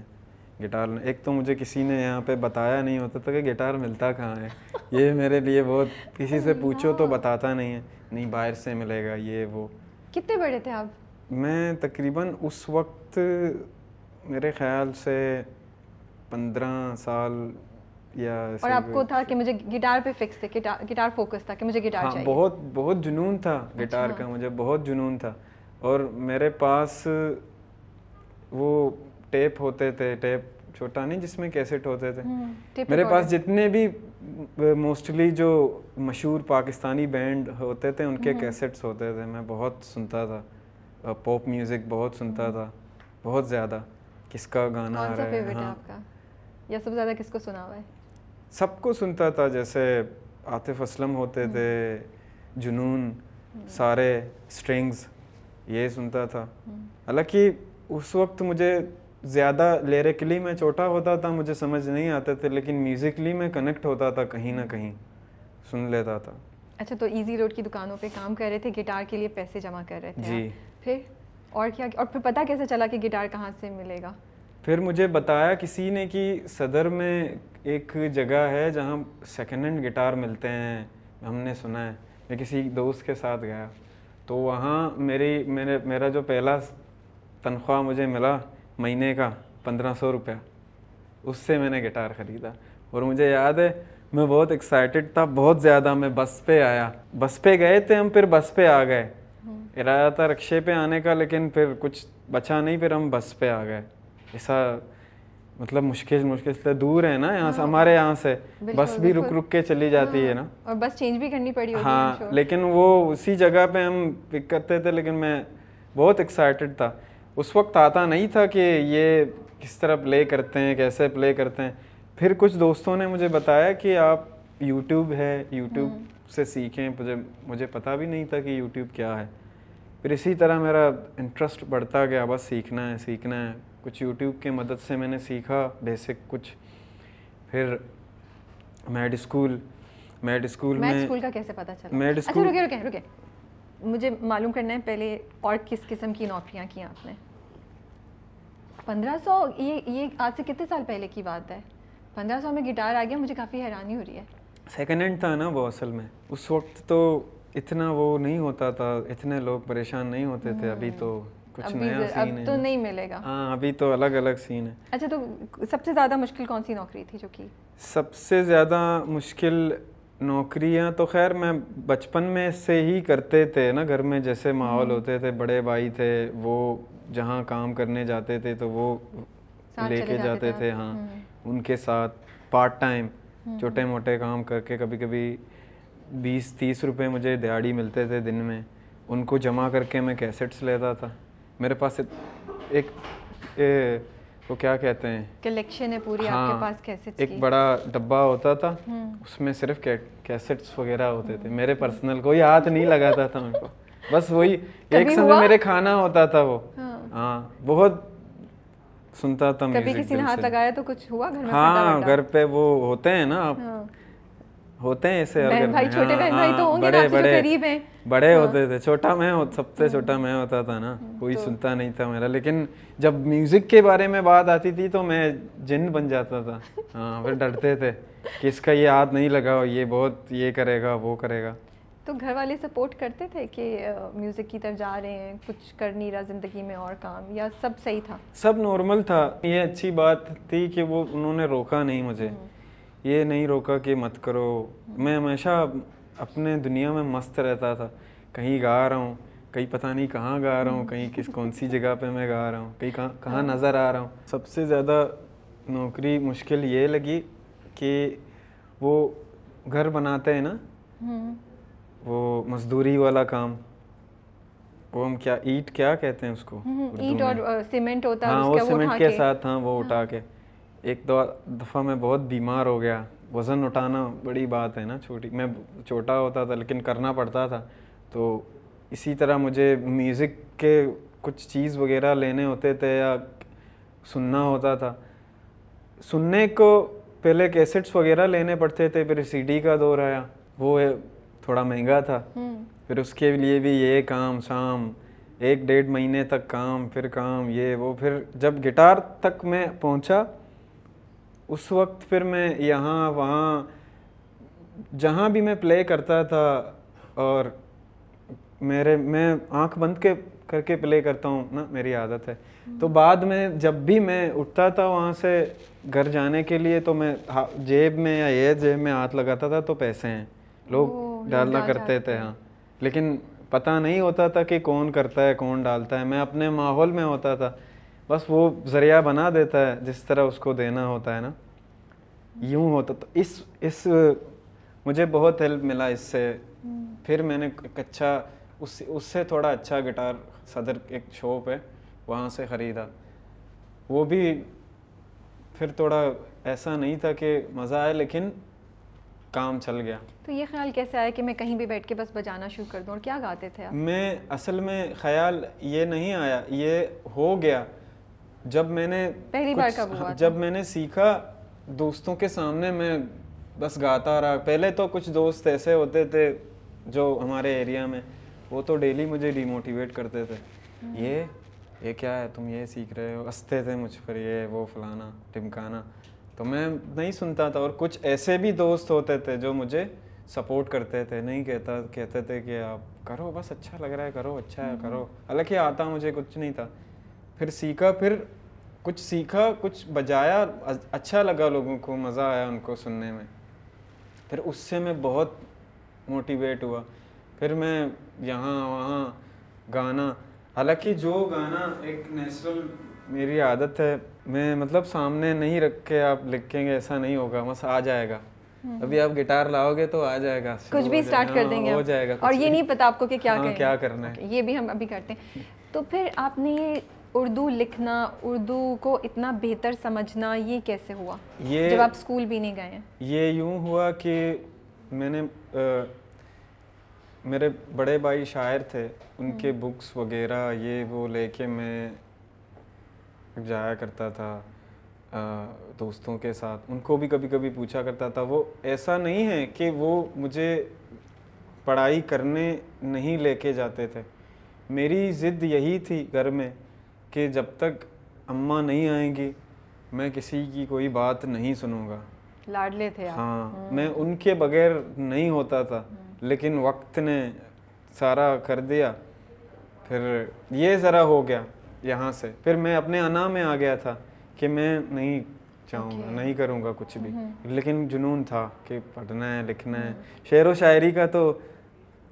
S2: گٹار ایک تو مجھے کسی نے یہاں پہ بتایا نہیں ہوتا تھا کہ گٹار ملتا کہاں ہے۔ [laughs] یہ میرے لیے بہت کسی سے پوچھو تو بتاتا نہیں ہے نہیں باہر سے ملے گا یہ وہ۔
S1: کتنے بڑے تھے آپ؟
S2: میں تقریباً اس وقت میرے خیال سے پندرہ سال یا
S1: اور آپ کو تھا کہ مجھے گٹار پہ فکس تھے گٹار فوکس تھا کہ مجھے گٹار
S2: ہاں
S1: چاہیے۔
S2: بہت بہت جنون تھا گٹار کا مجھے بہت جنون تھا۔ اور میرے پاس وہ ٹیپ ہوتے تھے ٹیپ چھوٹا نہیں جس میں کیسٹ ہوتے تھے۔ میرے پاس جتنے بھی موسٹلی جو مشہور پاکستانی بینڈ ہوتے تھے ان کے کیسٹس ہوتے تھے۔ میں بہت سنتا تھا۔ پاپ میوزک بہت سنتا تھا۔ بہت زیادہ۔ کس کا گانا آ رہا ہے؟ ہاں۔
S1: یا سب سے زیادہ کس کو سنا ہوا ہے؟
S2: سب کو سنتا تھا جیسے عاطف اسلم ہوتے تھے جنون سارے اسٹرنگز یہ سنتا تھا۔ حالانکہ اس وقت مجھے زیادہ لیریکلی میں چھوٹا ہوتا تھا مجھے سمجھ نہیں آتے تھے لیکن میوزکلی میں کنیکٹ ہوتا تھا کہیں نہ کہیں سن لیتا تھا۔
S1: اچھا تو ایزی روڈ کی دکانوں پہ کام کر رہے تھے گٹار کے لیے پیسے جمع کر رہے تھے جی۔ پھر اور کیا اور پھر پتہ کیسے چلا کہ گٹار کہاں سے ملے گا؟
S2: پھر مجھے بتایا کسی نے کہ صدر میں ایک جگہ ہے جہاں سیکنڈ ہینڈ گٹار ملتے ہیں ہم نے سنا ہے میں کسی دوست کے ساتھ گیا۔ تو وہاں میری میرے میرا جو پہلا تنخواہ مجھے ملا مہینے کا پندرہ سو روپیہ اس سے میں نے گٹار خریدا۔ اور مجھے یاد ہے میں بہت ایکسائٹیڈ تھا بہت زیادہ میں بس پہ آیا۔ بس پہ گئے تھے ہم پھر بس پہ آ گئے۔ ارادہ تھا رکشے پہ آنے کا لیکن پھر کچھ بچا نہیں پھر ہم بس پہ آ گئے۔ ایسا مطلب مشکل مشکل سے دور ہے نا یہاں سے ہمارے یہاں سے۔ بس بھی رک رک کے چلی جاتی ہے نا۔
S1: اور بس چینج بھی کرنی پڑی
S2: ہاں لیکن وہ اسی جگہ پہ ہم پک کرتے تھے لیکن میں بہت ایکسائٹیڈ تھا۔ اس وقت آتا نہیں تھا کہ یہ کس طرح پلے کرتے ہیں کیسے پلے کرتے ہیں۔ پھر کچھ دوستوں نے مجھے بتایا کہ آپ یوٹیوب ہے یوٹیوب سے سیکھیں۔ مجھے مجھے پتہ بھی نہیں تھا کہ یوٹیوب کیا ہے۔ پھر اسی طرح میرا انٹرسٹ بڑھتا گیا بس سیکھنا ہے سیکھنا ہے۔ کچھ یوٹیوب کے مدد سے میں نے سیکھا بیسک کچھ۔ پھر میڈ اسکول میڈ اسکول میں
S1: اسکول کا کیسے پتہ چلا؟
S2: میڈ
S1: اچھا
S2: اسکول
S1: رکے رکے رکے۔ مجھے معلوم کرنا ہے پہلے اور کس قسم کی نوکریاں کی آپ نے۔ پندرہ سو یہ یہ آج سے کتنے سال پہلے کی بات ہے؟ پندرہ سو میں گٹار آ گیا مجھے کافی حیرانی ہو رہی ہے۔
S2: سیکنڈ ہینڈ تھا نا وہ اصل میں۔ اس وقت تو اتنا وہ نہیں ہوتا تھا اتنے لوگ پریشان نہیں ہوتے تھے ابھی تو کچھ نیا
S1: اب تو نہیں ملے گا۔
S2: ہاں ابھی تو الگ الگ سین ہے۔
S1: اچھا تو سب سے زیادہ مشکل کون سی نوکری تھی جو کی؟
S2: سب سے زیادہ مشکل نوکریاں تو خیر میں بچپن میں سے ہی کرتے تھے نا گھر میں جیسے ماحول ہوتے تھے بڑے بھائی تھے وہ جہاں کام کرنے جاتے تھے تو وہ لے کے جاتے تھے۔ ہاں۔ ان کے ساتھ پارٹ ٹائم چھوٹے موٹے کام کر کے کبھی کبھی بیس تیس روپے مجھے دیہڑی ملتے تھے دن میں۔ ان کو جمع کر کے میں کیسٹس لیتا تھا۔ میرے پاس ایک وہ کیا کہتے ہیں؟
S1: کلیکشن ہے پوری آپ کے ہاں، پاس کیسٹس کی۔
S2: ایک بڑا ڈبا ہوتا تھا اس میں صرف کیسٹس وغیرہ ہوتے تھے۔ میرے پرسنل کوئی ہاتھ نہیں لگاتا تھا ان کو۔ بس وہی ایک سمے میرے کھانا ہوتا تھا وہ۔ ہاں۔,
S1: ہاں، بہت سنتا تھا کبھی
S2: کسی
S1: نے
S2: ہاتھ لگایا تو کچھ ہوا گھر میں
S1: ہاں
S2: گھر پہ وہ ہوتے
S1: ہیں
S2: نا
S1: آپ۔
S2: ہاں۔
S1: ہوتے
S2: ہیں
S1: اسے بہن بھائی
S2: چھوٹے
S1: ہاں، بہن
S2: بھائی
S1: تو ہاں،
S2: ہوں
S1: گے آپ
S2: جو
S1: قریب
S2: ہیں۔ بڑے ہاں۔ ہوتے تھے چھوٹا میں سب سے چھوٹا میں ہوتا
S1: تھا
S2: نا کوئی سنتا نہیں تھا میرا لیکن جب میوزک کے بارے میں بات آتی تھی تو میں جن بن جاتا تھا۔ ہاں پھر ڈرتے تھے کہ اس کا یہ ہاتھ نہیں لگا یہ بہت یہ
S1: کرے گا وہ کرے گا۔ تو گھر والے سپورٹ کرتے تھے کہ میوزک کی طرف جا رہے ہیں کچھ کر نہیں رہا زندگی میں اور
S2: کام یا سب صحیح تھا؟ سب نارمل تھا۔ یہ اچھی بات تھی کہ وہ انہوں نے روکا نہیں مجھے۔ یہ نہیں روکا کہ مت کرو۔ میں ہمیشہ اپنے دنیا میں مست رہتا تھا۔ کہیں گا رہا ہوں کہیں پتہ نہیں کہاں گا رہا ہوں کہیں کس کون سی جگہ پہ میں گا رہا ہوں کہیں کہاں کہاں نظر آ رہا ہوں۔ سب سے زیادہ نوکری مشکل یہ
S1: لگی
S2: کہ وہ گھر بناتے ہیں نا وہ مزدوری والا کام۔ وہ ہم
S1: کیا
S2: اینٹ
S1: کیا
S2: کہتے
S1: ہیں اس کو؟ ایٹ اور
S2: سیمنٹ ہوتا
S1: ہے ہاں
S2: وہ
S1: سیمنٹ
S2: کے
S1: ساتھ
S2: ہاں وہ ہاں۔ اٹھا کے۔ ایک دو دفعہ میں بہت بیمار ہو گیا۔ وزن اٹھانا بڑی بات ہے نا چھوٹی۔ میں چھوٹا ہوتا تھا لیکن کرنا پڑتا تھا۔ تو اسی طرح مجھے میوزک کے کچھ چیز وغیرہ لینے ہوتے تھے یا سننا ہوتا تھا۔ سننے کو پہلے کیسٹس وغیرہ لینے پڑتے تھے پھر سی ڈی کا دور آیا۔ وہ تھوڑا مہنگا تھا۔
S1: پھر
S2: اس کے لیے بھی یہ کام شام ایک ڈیڑھ مہینے تک کام پھر کام یہ وہ۔ پھر جب گٹار تک میں پہنچا اس وقت پھر میں یہاں وہاں جہاں بھی میں پلے کرتا تھا اور میرے میں آنکھ بند کے کر کے پلے کرتا ہوں نا میری عادت ہے۔ تو بعد میں جب بھی میں اٹھتا تھا وہاں سے گھر جانے کے لیے تو میں جیب میں یا یہ جیب میں ہاتھ لگاتا تھا تو پیسے ہیں۔
S1: لوگ
S2: ڈالنا
S1: کرتے
S2: تھے
S1: ہاں۔
S2: لیکن
S1: پتہ
S2: نہیں ہوتا تھا کہ کون کرتا ہے کون ڈالتا ہے۔ میں اپنے ماحول میں ہوتا تھا۔ بس وہ ذریعہ بنا دیتا ہے جس طرح اس کو دینا ہوتا ہے نا۔ یوں ہوتا تو اس اس مجھے بہت ہیلپ ملا اس سے۔ پھر میں نے ایک اچھا اس اس سے تھوڑا اچھا گٹار صدر ایک شاپ ہے وہاں سے خریدا۔ وہ بھی پھر تھوڑا ایسا نہیں تھا کہ مزہ آیا لیکن کام چل گیا۔
S1: تو یہ خیال کیسے آیا کہ میں کہیں بھی بیٹھ کے بس بجانا شروع کر دوں؟ اور کیا گاتے تھے میں
S2: اصل میں خیال یہ نہیں آیا یہ ہو گیا۔ جب میں نے
S1: پہلی بار
S2: کب
S1: ہوا ہاں، جب
S2: میں نے سیکھا دوستوں کے سامنے میں بس گاتا رہا۔ پہلے تو کچھ دوست ایسے ہوتے تھے جو ہمارے ایریا میں وہ تو ڈیلی مجھے ڈیموٹیویٹ کرتے تھے۔ یہ یہ کیا ہے؟ تم یہ سیکھ رہے ہو؟ ہنستے تھے مجھ پر یہ وہ فلانا ٹمکانا تو میں نہیں سنتا تھا۔ اور کچھ ایسے بھی دوست ہوتے تھے جو مجھے سپورٹ کرتے تھے۔ نہیں کہتا کہتے تھے کہ آپ کرو بس اچھا لگ رہا ہے کرو اچھا ہے کرو۔ حالانکہ آتا مجھے کچھ نہیں تھا۔ پھر سیکھا پھر کچھ سیکھا کچھ بجایا اچھا لگا لوگوں کو مزہ آیا ان کو سننے میں۔ پھر اس سے میں بہت موٹیویٹ ہوا۔ پھر میں یہاں وہاں گانا حالانکہ جو گانا ایک نیچرل میری عادت ہے میں مطلب سامنے نہیں رکھ کے آپ لکھیں گے ایسا نہیں ہوگا بس آ جائے گا۔ ابھی آپ گٹار لاؤ گے
S1: تو
S2: آ
S1: جائے
S2: گا
S1: کچھ بھی
S2: اسٹارٹ
S1: کر
S2: دیں
S1: گے
S2: ہاں،
S1: ہو
S2: جائے
S1: گا
S2: اور
S1: یہ نہیں پتا آپ کو
S2: کہ
S1: کیا
S2: ہاں، کیا کرنا
S1: ہے۔ یہ بھی ہم ابھی کرتے ہیں۔ تو پھر آپ نے یہ اردو لکھنا اردو کو اتنا بہتر سمجھنا یہ
S2: کیسے
S1: ہوا؟ یہ جب آپ اسکول بھی نہیں
S2: گئے یہ یوں ہوا کہ میں نے میرے بڑے بھائی شاعر تھے ان کے بکس وغیرہ یہ وہ لے کے میں جایا کرتا تھا دوستوں کے ساتھ۔ ان کو بھی کبھی کبھی پوچھا کرتا تھا۔ وہ ایسا نہیں ہے کہ وہ مجھے پڑھائی کرنے نہیں لے کے جاتے تھے۔ میری ضد یہی تھی گھر میں کہ جب تک اماں نہیں آئیں گی میں کسی
S1: کی کوئی بات
S2: نہیں سنوں گا۔ لاڈلے تھے ہاں میں ان کے بغیر نہیں ہوتا تھا لیکن وقت نے سارا کر دیا۔ پھر یہ ذرا ہو گیا یہاں سے۔ پھر میں اپنے انا میں آ گیا تھا کہ میں نہیں چاہوں گا نہیں کروں گا کچھ بھی۔ لیکن جنون تھا کہ پڑھنا ہے لکھنا ہے۔ شعر و شاعری کا تو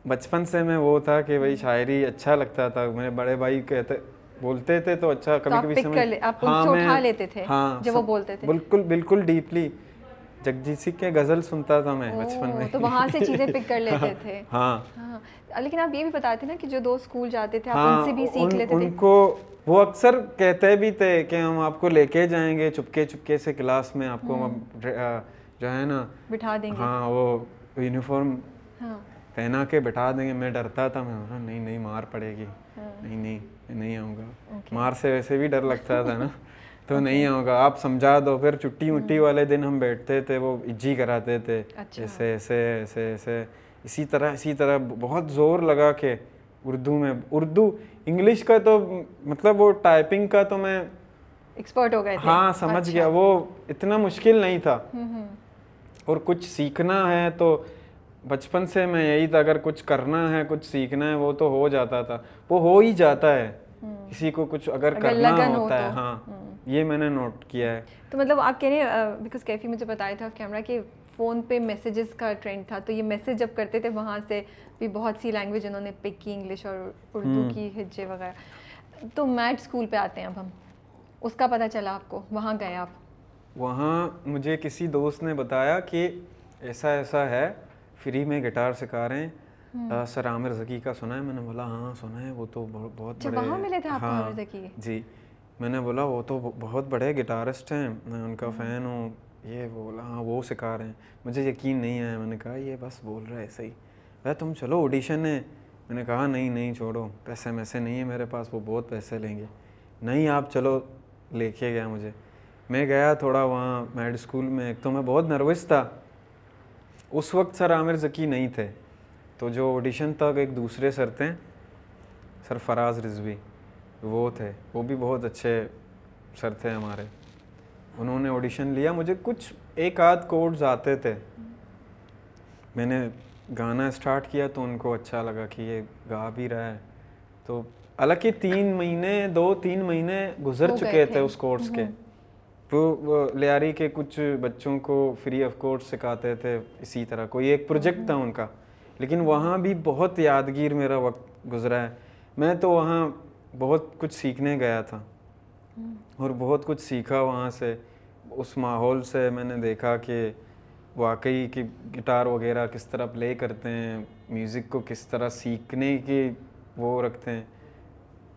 S2: بچپن سے میں وہ تھا کہ بھائی شاعری اچھا لگتا تھا۔ میرے
S1: بڑے
S2: بھائی
S1: کہتے
S2: بولتے
S1: تھے تو اچھا کبھی
S2: کبھی
S1: سمجھ آپ ان
S2: سے
S1: اٹھا لیتے
S2: تھے
S1: جب وہ
S2: بولتے تھے بالکل بالکل ڈیپلی جگجیت سنگھ کے غزل سنتا تھا
S1: میں
S2: بچپن
S1: میں تو وہاں سے چیزیں پک کر لیتے
S2: تھے
S1: ہاں لیکن آپ یہ بھی بتاتے نا کہ جو دو سکول جاتے تھے آپ
S2: ان
S1: سے بھی سیکھ
S2: لیتے
S1: تھے ان
S2: کو وہ اکثر کہتے بھی تھے کہ ہم آپ کو لے کے جائیں گے چپکے چپکے سے
S1: کلاس
S2: میں آپ کو جو ہے نا
S1: بٹھا دیں
S2: گے ہاں وہ
S1: یونیفارم
S2: پہنا کے بٹھا دیں گے میں ڈرتا تھا میں نہیں نہیں مار پڑے
S1: گی
S2: نہیں نہیں نہیں آؤں گا۔ مار سے ویسے بھی ڈر لگتا تھا نا۔ [laughs] تو نہیں آؤں گا۔ آپ سمجھا دو۔ پھر چھٹی مٹی والے دن ہم بیٹھتے تھے وہ اجی کراتے تھے۔ ایسے ایسے ایسے ایسے۔ اسی طرح اسی طرح بہت زور لگا کے اردو میں۔ اردو انگلش کا تو مطلب وہ ٹائپنگ کا تو میں
S1: ایکسپرٹ ہو گئے
S2: ہاں سمجھ گیا۔ وہ اتنا مشکل نہیں تھا۔ اور کچھ سیکھنا ہے تو بچپن سے میں یہی تھا اگر کچھ کرنا ہے کچھ سیکھنا ہے وہ تو ہو جاتا تھا۔ وہ ہو ہی جاتا ہے۔ کسی کو کچھ اگر کرنا ہوتا ہے ہاں یہ میں نے نوٹ کیا ہے۔
S1: تو مطلب آپ کہہ رہے ہیں بیکاز کیفی مجھے بتایا تھا کیمرہ کہ فون پہ میسیجز کا ٹرینڈ تھا۔ تو یہ میسیج جب کرتے تھے وہاں سے بھی بہت سی لینگویج انہوں نے پک کی انگلش اور اردو کی ہجے وغیرہ۔ تو میٹ اسکول پہ آتے ہیں اب ہم۔ اس کا پتہ چلا آپ کو۔ وہاں گئے آپ۔
S2: وہاں مجھے کسی دوست نے بتایا کہ ایسا ایسا ہے فری میں گٹار سکھا رہے ہیں۔ سر عامر ذکی کا سنا ہے میں نے بولا ہاں سنا ہے وہ تو بہت
S1: بڑے تھے آپ
S2: ہاں۔ جی میں نے بولا وہ تو بہت بڑے گٹارسٹ ہیں میں ان کا فین ہوں۔ یہ بولا ہاں وہ سکھا رہے ہیں۔ مجھے یقین نہیں آیا میں نے کہا یہ بس بول رہا ہے ایسے ہی۔ بھائی تم چلو آڈیشن ہے۔ میں نے کہا نہیں نہیں چھوڑو پیسے ویسے نہیں ہیں میرے پاس وہ بہت پیسے لیں گے۔ نہیں آپ چلو لے کے گیا مجھے۔ میں گیا تھوڑا وہاں میڈ اسکول میں ایک تو میں بہت نروس تھا۔ اس وقت سر عامر ذکی نہیں تھے۔ تو جو آڈیشن تک ایک دوسرے سر تھے سر فراز رضوی۔ وہ تھے۔ وہ بھی بہت اچھے سر تھے ہمارے۔ انہوں نے آڈیشن لیا۔ مجھے کچھ ایک آدھ کوڈز آتے تھے۔ میں نے گانا اسٹارٹ کیا تو ان کو اچھا لگا کہ یہ گا بھی رہا ہے۔ تو حالانکہ تین مہینے دو تین مہینے گزر چکے تھے اس کورس کے۔ وہ لیاری کے کچھ بچوں کو فری آف کورس سکھاتے تھے اسی طرح، کوئی ایک پروجیکٹ تھا ان کا۔ لیکن وہاں بھی بہت یادگیر میرا وقت گزرا ہے۔ میں تو وہاں بہت کچھ سیکھنے گیا تھا۔ اور بہت کچھ سیکھا وہاں سے۔ اس ماحول سے میں نے دیکھا کہ واقعی کہ گٹار وغیرہ کس طرح پلے کرتے ہیں میوزک کو کس طرح سیکھنے کی وہ رکھتے ہیں۔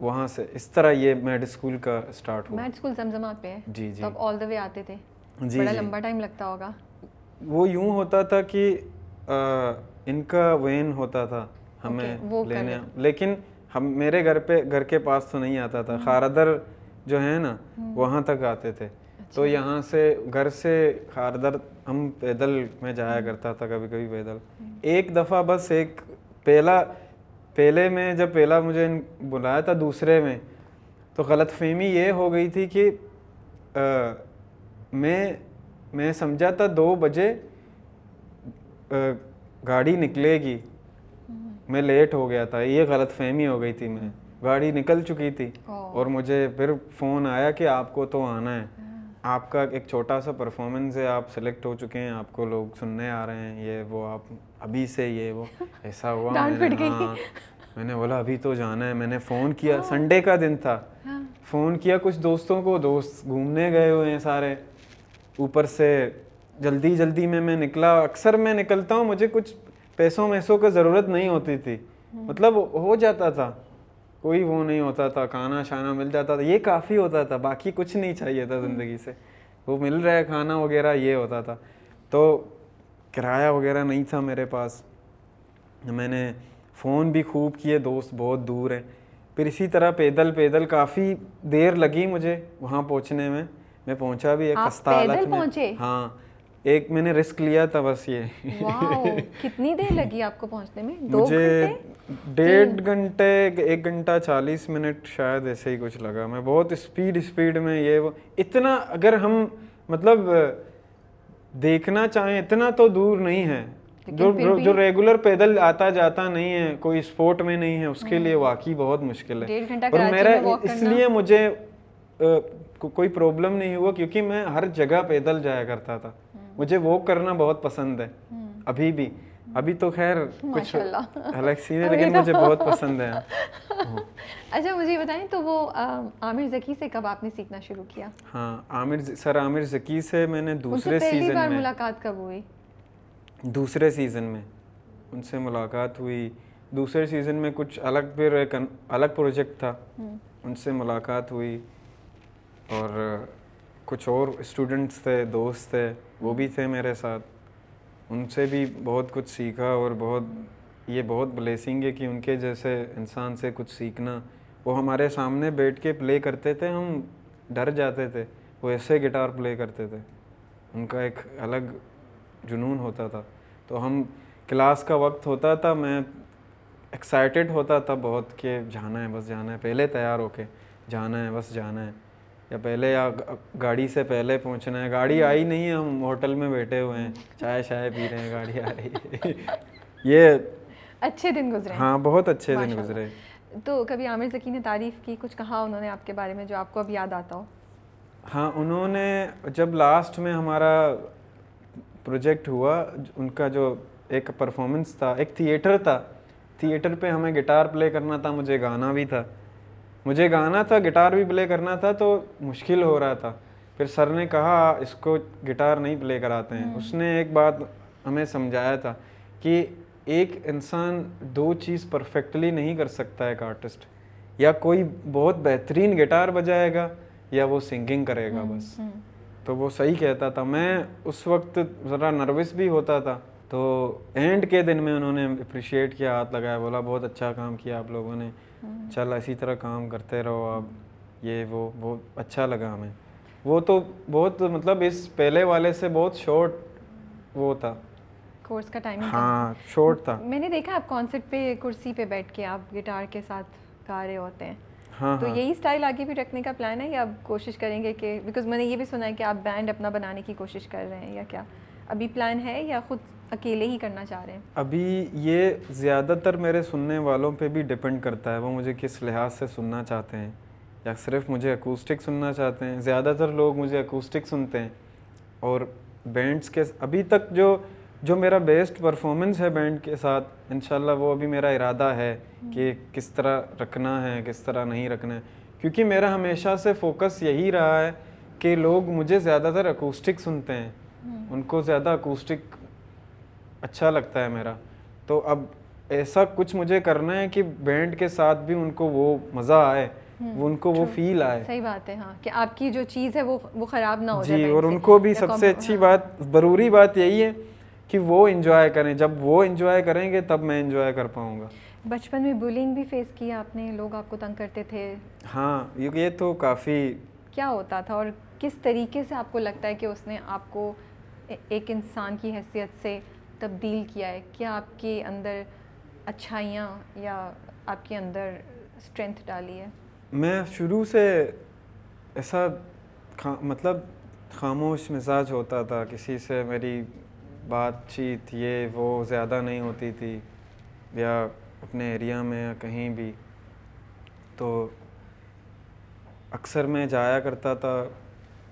S2: وہاں سے اس طرح یہ میڈ اسکول کا اسٹارٹ ہوا۔
S1: میڈ اسکول زمزمہ پہ ہے۔
S2: جی جی۔
S1: تب آل دا وے آتے تھے۔
S2: جی
S1: بڑا لمبا ٹائم لگتا ہوگا۔
S2: وہ یوں ہوتا تھا کہ ان کا وین ہوتا تھا۔ ہمیں لینے۔ لیکن ہم میرے گھر پہ گھر کے پاس تو نہیں آتا تھا۔ خاردر جو ہے نا وہاں تک آتے تھے۔ تو اچھا۔ یہاں سے گھر سے خاردر ہم پیدل میں جایا کرتا تھا کبھی کبھی پیدل۔ ایک دفعہ بس ایک پہلا پہلے میں جب پہلا مجھے بلایا تھا دوسرے میں تو غلط فہمی یہ ہو گئی تھی کہ میں میں سمجھا تھا دو بجے گاڑی نکلے گی۔ میں لیٹ ہو گیا تھا یہ غلط فہمی ہو گئی تھی میں۔ گاڑی نکل چکی تھی۔ اور مجھے پھر فون آیا کہ آپ کو تو آنا ہے۔ آپ کا ایک چھوٹا سا پرفارمنس ہے آپ سلیکٹ ہو چکے ہیں آپ کو لوگ سننے آ رہے ہیں یہ وہ آپ ابھی سے یہ وہ [laughs] ایسا ہوا ہاں میں نے بولا ابھی تو جانا ہے میں نے فون کیا سنڈے کا دن تھا۔ ہاں۔ فون کیا کچھ دوستوں کو دوست گھومنے گئے ہوئے ہیں سارے۔ اوپر سے جلدی جلدی میں میں نکلا اکثر میں نکلتا ہوں مجھے کچھ پیسوں ویسوں کا ضرورت نہیں ہوتی تھی۔ مطلب ہو جاتا تھا۔ کوئی وہ نہیں ہوتا تھا کھانا شانا مل جاتا تھا۔ یہ کافی ہوتا تھا باقی کچھ نہیں چاہیے تھا زندگی سے۔ وہ مل رہا ہے کھانا وغیرہ یہ ہوتا تھا۔ تو کرایہ وغیرہ نہیں تھا میرے پاس۔ میں نے فون بھی خوب کیے دوست بہت دور ہیں۔ پھر اسی طرح پیدل پیدل کافی دیر لگی مجھے وہاں پہنچنے میں۔ میں پہنچا بھی ایک
S1: حالت میں۔
S2: ہاں۔ ایک میں نے رسک لیا تھا بس یہ۔
S1: کتنی دیر [laughs] لگی آپ کو پہنچنے میں؟
S2: مجھے ڈیڑھ گھنٹے ایک گھنٹہ چالیس منٹ شاید ایسے ہی کچھ لگا۔ میں بہت اسپیڈ اسپیڈ میں یہ وہ اتنا اگر ہم مطلب دیکھنا چاہیں اتنا تو دور نہیں ہے۔ جو جو ریگولر پیدل آتا جاتا نہیں ہے کوئی اسپورٹ میں نہیں ہے اس کے لیے واقعی بہت مشکل ہے۔ اور میرا اس لیے مجھے کوئی پرابلم نہیں ہوا کیونکہ میں ہر جگہ پیدل جایا کرتا تھا۔ مجھے وہ کرنا بہت پسند ہے ابھی بھی۔ ابھی تو خیر کچھ الیکسی ہے لیکن مجھے بہت پسند ہے۔ [laughs]
S1: اچھا مجھے بتائیں تو وہ عامر ذکی سے کب آپ نے سیکھنا شروع کیا؟
S2: ہاں عامر سر عامر ذکی سے میں نے دوسرے سیزن میں
S1: ملاقات کب ہوئی؟
S2: دوسرے سیزن میں۔ ان سے ملاقات ہوئی۔ دوسرے سیزن میں کچھ الگ پھر ایک الگ پروجیکٹ تھا۔ ان سے ملاقات ہوئی اور کچھ اور اسٹوڈنٹس تھے، دوست تھے، وہ بھی تھے میرے ساتھ۔ ان سے بھی بہت کچھ سیکھا اور بہت، یہ بہت بلیسنگ ہے کہ ان کے جیسے انسان سے کچھ سیکھنا۔ وہ ہمارے سامنے بیٹھ کے پلے کرتے تھے، ہم ڈر جاتے تھے۔ وہ ایسے گٹار پلے کرتے تھے۔ ان کا ایک الگ جنون ہوتا تھا۔ تو ہم کلاس کا وقت ہوتا تھا، میں ایکسائٹیڈ ہوتا تھا بہت کہ جانا ہے، بس جانا ہے۔ پہلے تیار ہو کے جانا ہے، بس جانا ہے۔ یا پہلے یا گاڑی سے پہلے پہنچنا ہے۔ گاڑی آئی نہیں ہے ہم ہوٹل میں بیٹھے ہوئے ہیں۔ چائے شائے پی رہے ہیں گاڑی آ رہی ہے یہ
S1: اچھے دن گزرے۔
S2: ہاں بہت اچھے دن گزرے۔
S1: تو کبھی عامر ذکی نے تعریف کی؟ کچھ کہا انہوں نے آپ کے بارے میں جو آپ کو اب یاد آتا ہو؟
S2: ہاں انہوں نے جب لاسٹ میں ہمارا پروجیکٹ ہوا ان کا جو ایک پرفارمنس تھا ایک تھیٹر تھا۔ تھیٹر پہ ہمیں گٹار پلے کرنا تھا مجھے گانا بھی تھا۔ مجھے گانا تھا گٹار بھی پلے کرنا تھا تو مشکل ہو رہا تھا۔ پھر سر نے کہا اس کو گٹار نہیں پلے کراتے ہیں۔ اس نے ایک بات ہمیں سمجھایا تھا کہ ایک انسان دو چیز پرفیکٹلی نہیں کر سکتا ایک آرٹسٹ یا کوئی بہت بہترین گٹار بجائے گا یا وہ سنگنگ کرے گا بس۔ تو وہ صحیح کہتا تھا۔ میں اس وقت ذرا نروس بھی ہوتا تھا۔ تو اینڈ کے دن میں انہوں نے اپریشیٹ کیا ہاتھ لگایا بولا بہت اچھا کام کیا آپ لوگوں نے۔ چل اسی طرح کام کرتے رہو آپ۔ یہ وہ بہت اچھا لگا ہمیں۔ وہ تو بہت مطلب اس پہلے والے سے بہت شارٹ وہ تھا۔
S1: کورس کا ٹائم
S2: ہاں شارٹ تھا۔
S1: میں نے دیکھا آپ کانسرٹ پہ کرسی پہ بیٹھ کے آپ گٹار کے ساتھ گا رہے ہوتے ہیں۔
S2: ہاں
S1: تو یہی اسٹائل آگے بھی رکھنے کا پلان ہے یا آپ کوشش کریں گے کہ بیکاز میں نے یہ بھی سنا ہے کہ آپ بینڈ اپنا بنانے کی کوشش کر رہے ہیں یا کیا؟ ابھی پلان ہے یا خود اکیلے ہی کرنا چاہ رہے ہیں۔
S2: ابھی یہ زیادہ تر میرے سننے والوں پہ بھی ڈپینڈ کرتا ہے وہ مجھے کس لحاظ سے سننا چاہتے ہیں یا صرف مجھے اکوسٹک سننا چاہتے ہیں؟ زیادہ تر لوگ مجھے اکوسٹک سنتے ہیں۔ اور بینڈس کے ابھی تک جو جو میرا بیسٹ پرفارمنس ہے بینڈ کے ساتھ انشاءاللہ وہ ابھی میرا ارادہ ہے کہ کس طرح رکھنا ہے کس طرح نہیں رکھنا ہے۔ کیونکہ میرا ہمیشہ سے فوکس یہی رہا ہے کہ لوگ مجھے زیادہ تر اکوسٹک سنتے ہیں۔ ان کو زیادہ اکوسٹک اچھا لگتا ہے میرا۔ تو اب ایسا کچھ مجھے کرنا ہے کہ بینڈ کے ساتھ بھی ان کو وہ مزہ آئے وہ ان کو وہ فیل آئے۔
S1: صحیح بات ہے ہاں کہ آپ کی جو چیز ہے وہ وہ خراب نہ ہو
S2: جی اور ان کو بھی سب سے اچھی بات ضروری بات یہی ہے کہ وہ انجوائے کریں۔ جب وہ انجوائے کریں گے تب میں انجوائے کر پاؤں گا۔
S1: بچپن میں بولنگ بھی فیس کیا آپ نے لوگ آپ کو تنگ کرتے تھے۔
S2: ہاں یہ تو کافی
S1: کیا ہوتا تھا اور کس طریقے سے آپ کو لگتا ہے کہ اس نے آپ کو ایک انسان کی حیثیت سے تبدیل کیا ہے؟ کیا آپ کے اندر اچھائیاں یا آپ کے اندر اسٹرینتھ ڈالی ہے؟
S2: میں شروع سے ایسا مطلب خاموش مزاج ہوتا تھا، کسی سے میری بات چیت یہ وہ زیادہ نہیں ہوتی تھی، یا اپنے ایریا میں یا کہیں بھی۔ تو اکثر میں جایا کرتا تھا،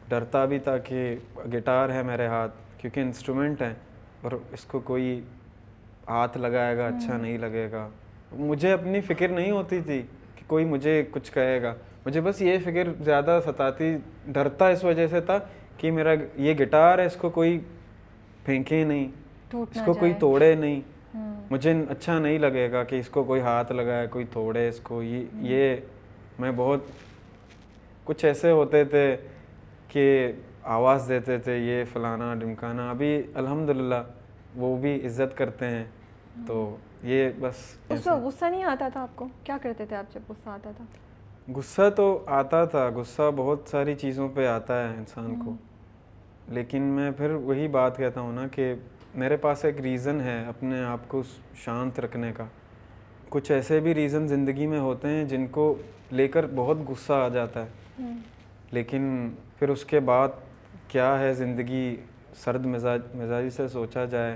S2: ڈرتا بھی تھا کہ گٹار ہے میرے ہاتھ، کیونکہ انسٹرومنٹ ہے اور اس کو کوئی ہاتھ لگائے گا اچھا نہیں لگے گا۔ مجھے اپنی فکر نہیں ہوتی تھی کہ کوئی مجھے کچھ کہے گا۔ مجھے بس یہ فکر زیادہ ستاتی ڈرتا اس وجہ سے تھا کہ میرا یہ گٹار ہے اس کو کوئی پھینکے نہیں اس کو کوئی توڑے نہیں۔ مجھے اچھا نہیں لگے گا کہ اس کو کوئی ہاتھ لگائے کوئی توڑے اس کو۔ یہ میں بہت کچھ ایسے ہوتے تھے کہ آواز دیتے تھے یہ فلانا ڈمکانا ابھی الحمد للہ وہ بھی عزت کرتے ہیں۔ تو یہ بس
S1: اس وقت غصہ نہیں آتا تھا آپ کو؟ کیا کرتے تھے آپ جب غصہ آتا تھا؟
S2: غصہ تو آتا تھا غصہ بہت ساری چیزوں پہ آتا ہے انسان کو۔ لیکن میں پھر وہی بات کہتا ہوں نا کہ میرے پاس ایک ریزن ہے اپنے آپ کو شانت رکھنے کا۔ کچھ ایسے بھی ریزن زندگی میں ہوتے ہیں جن کو لے کر بہت غصہ آ جاتا ہے۔ لیکن پھر اس کے بعد کیا ہے زندگی سرد مزاج مزاجی سے سوچا جائے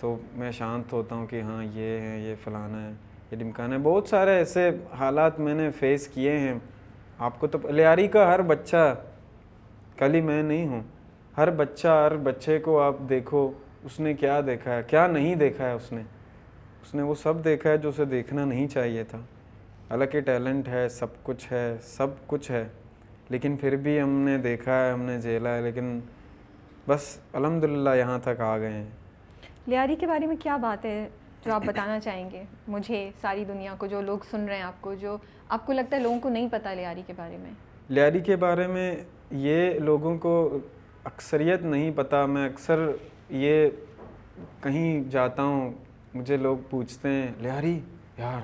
S2: تو میں شانت ہوتا ہوں کہ ہاں یہ ہے، یہ فلانا ہے، یہ ڈمکانا ہے۔ بہت سارے ایسے حالات میں نے فیس کیے ہیں۔ آپ کو تو لیاری کا ہر بچہ، کل ہی میں نہیں ہوں، ہر بچہ، ہر بچے کو آپ دیکھو، اس نے کیا دیکھا ہے، کیا نہیں دیکھا ہے اس نے؟ اس نے وہ سب دیکھا ہے جو اسے دیکھنا نہیں چاہیے تھا۔ حالانکہ ٹیلنٹ ہے، سب کچھ ہے، سب کچھ ہے۔ لیکن پھر بھی ہم نے دیکھا ہے ہم نے جیلا ہے لیکن بس الحمد یہاں تک آ گئے ہیں۔
S1: لیاری کے بارے میں کیا بات ہے جو آپ بتانا چاہیں گے؟ مجھے ساری دنیا کو جو لوگ سن رہے ہیں آپ کو جو آپ کو لگتا ہے لوگوں کو نہیں پتہ لیاری کے بارے میں؟
S2: لیاری کے بارے میں یہ لوگوں کو اکثریت نہیں پتہ میں اکثر یہ کہیں جاتا ہوں مجھے لوگ پوچھتے ہیں لیاری یار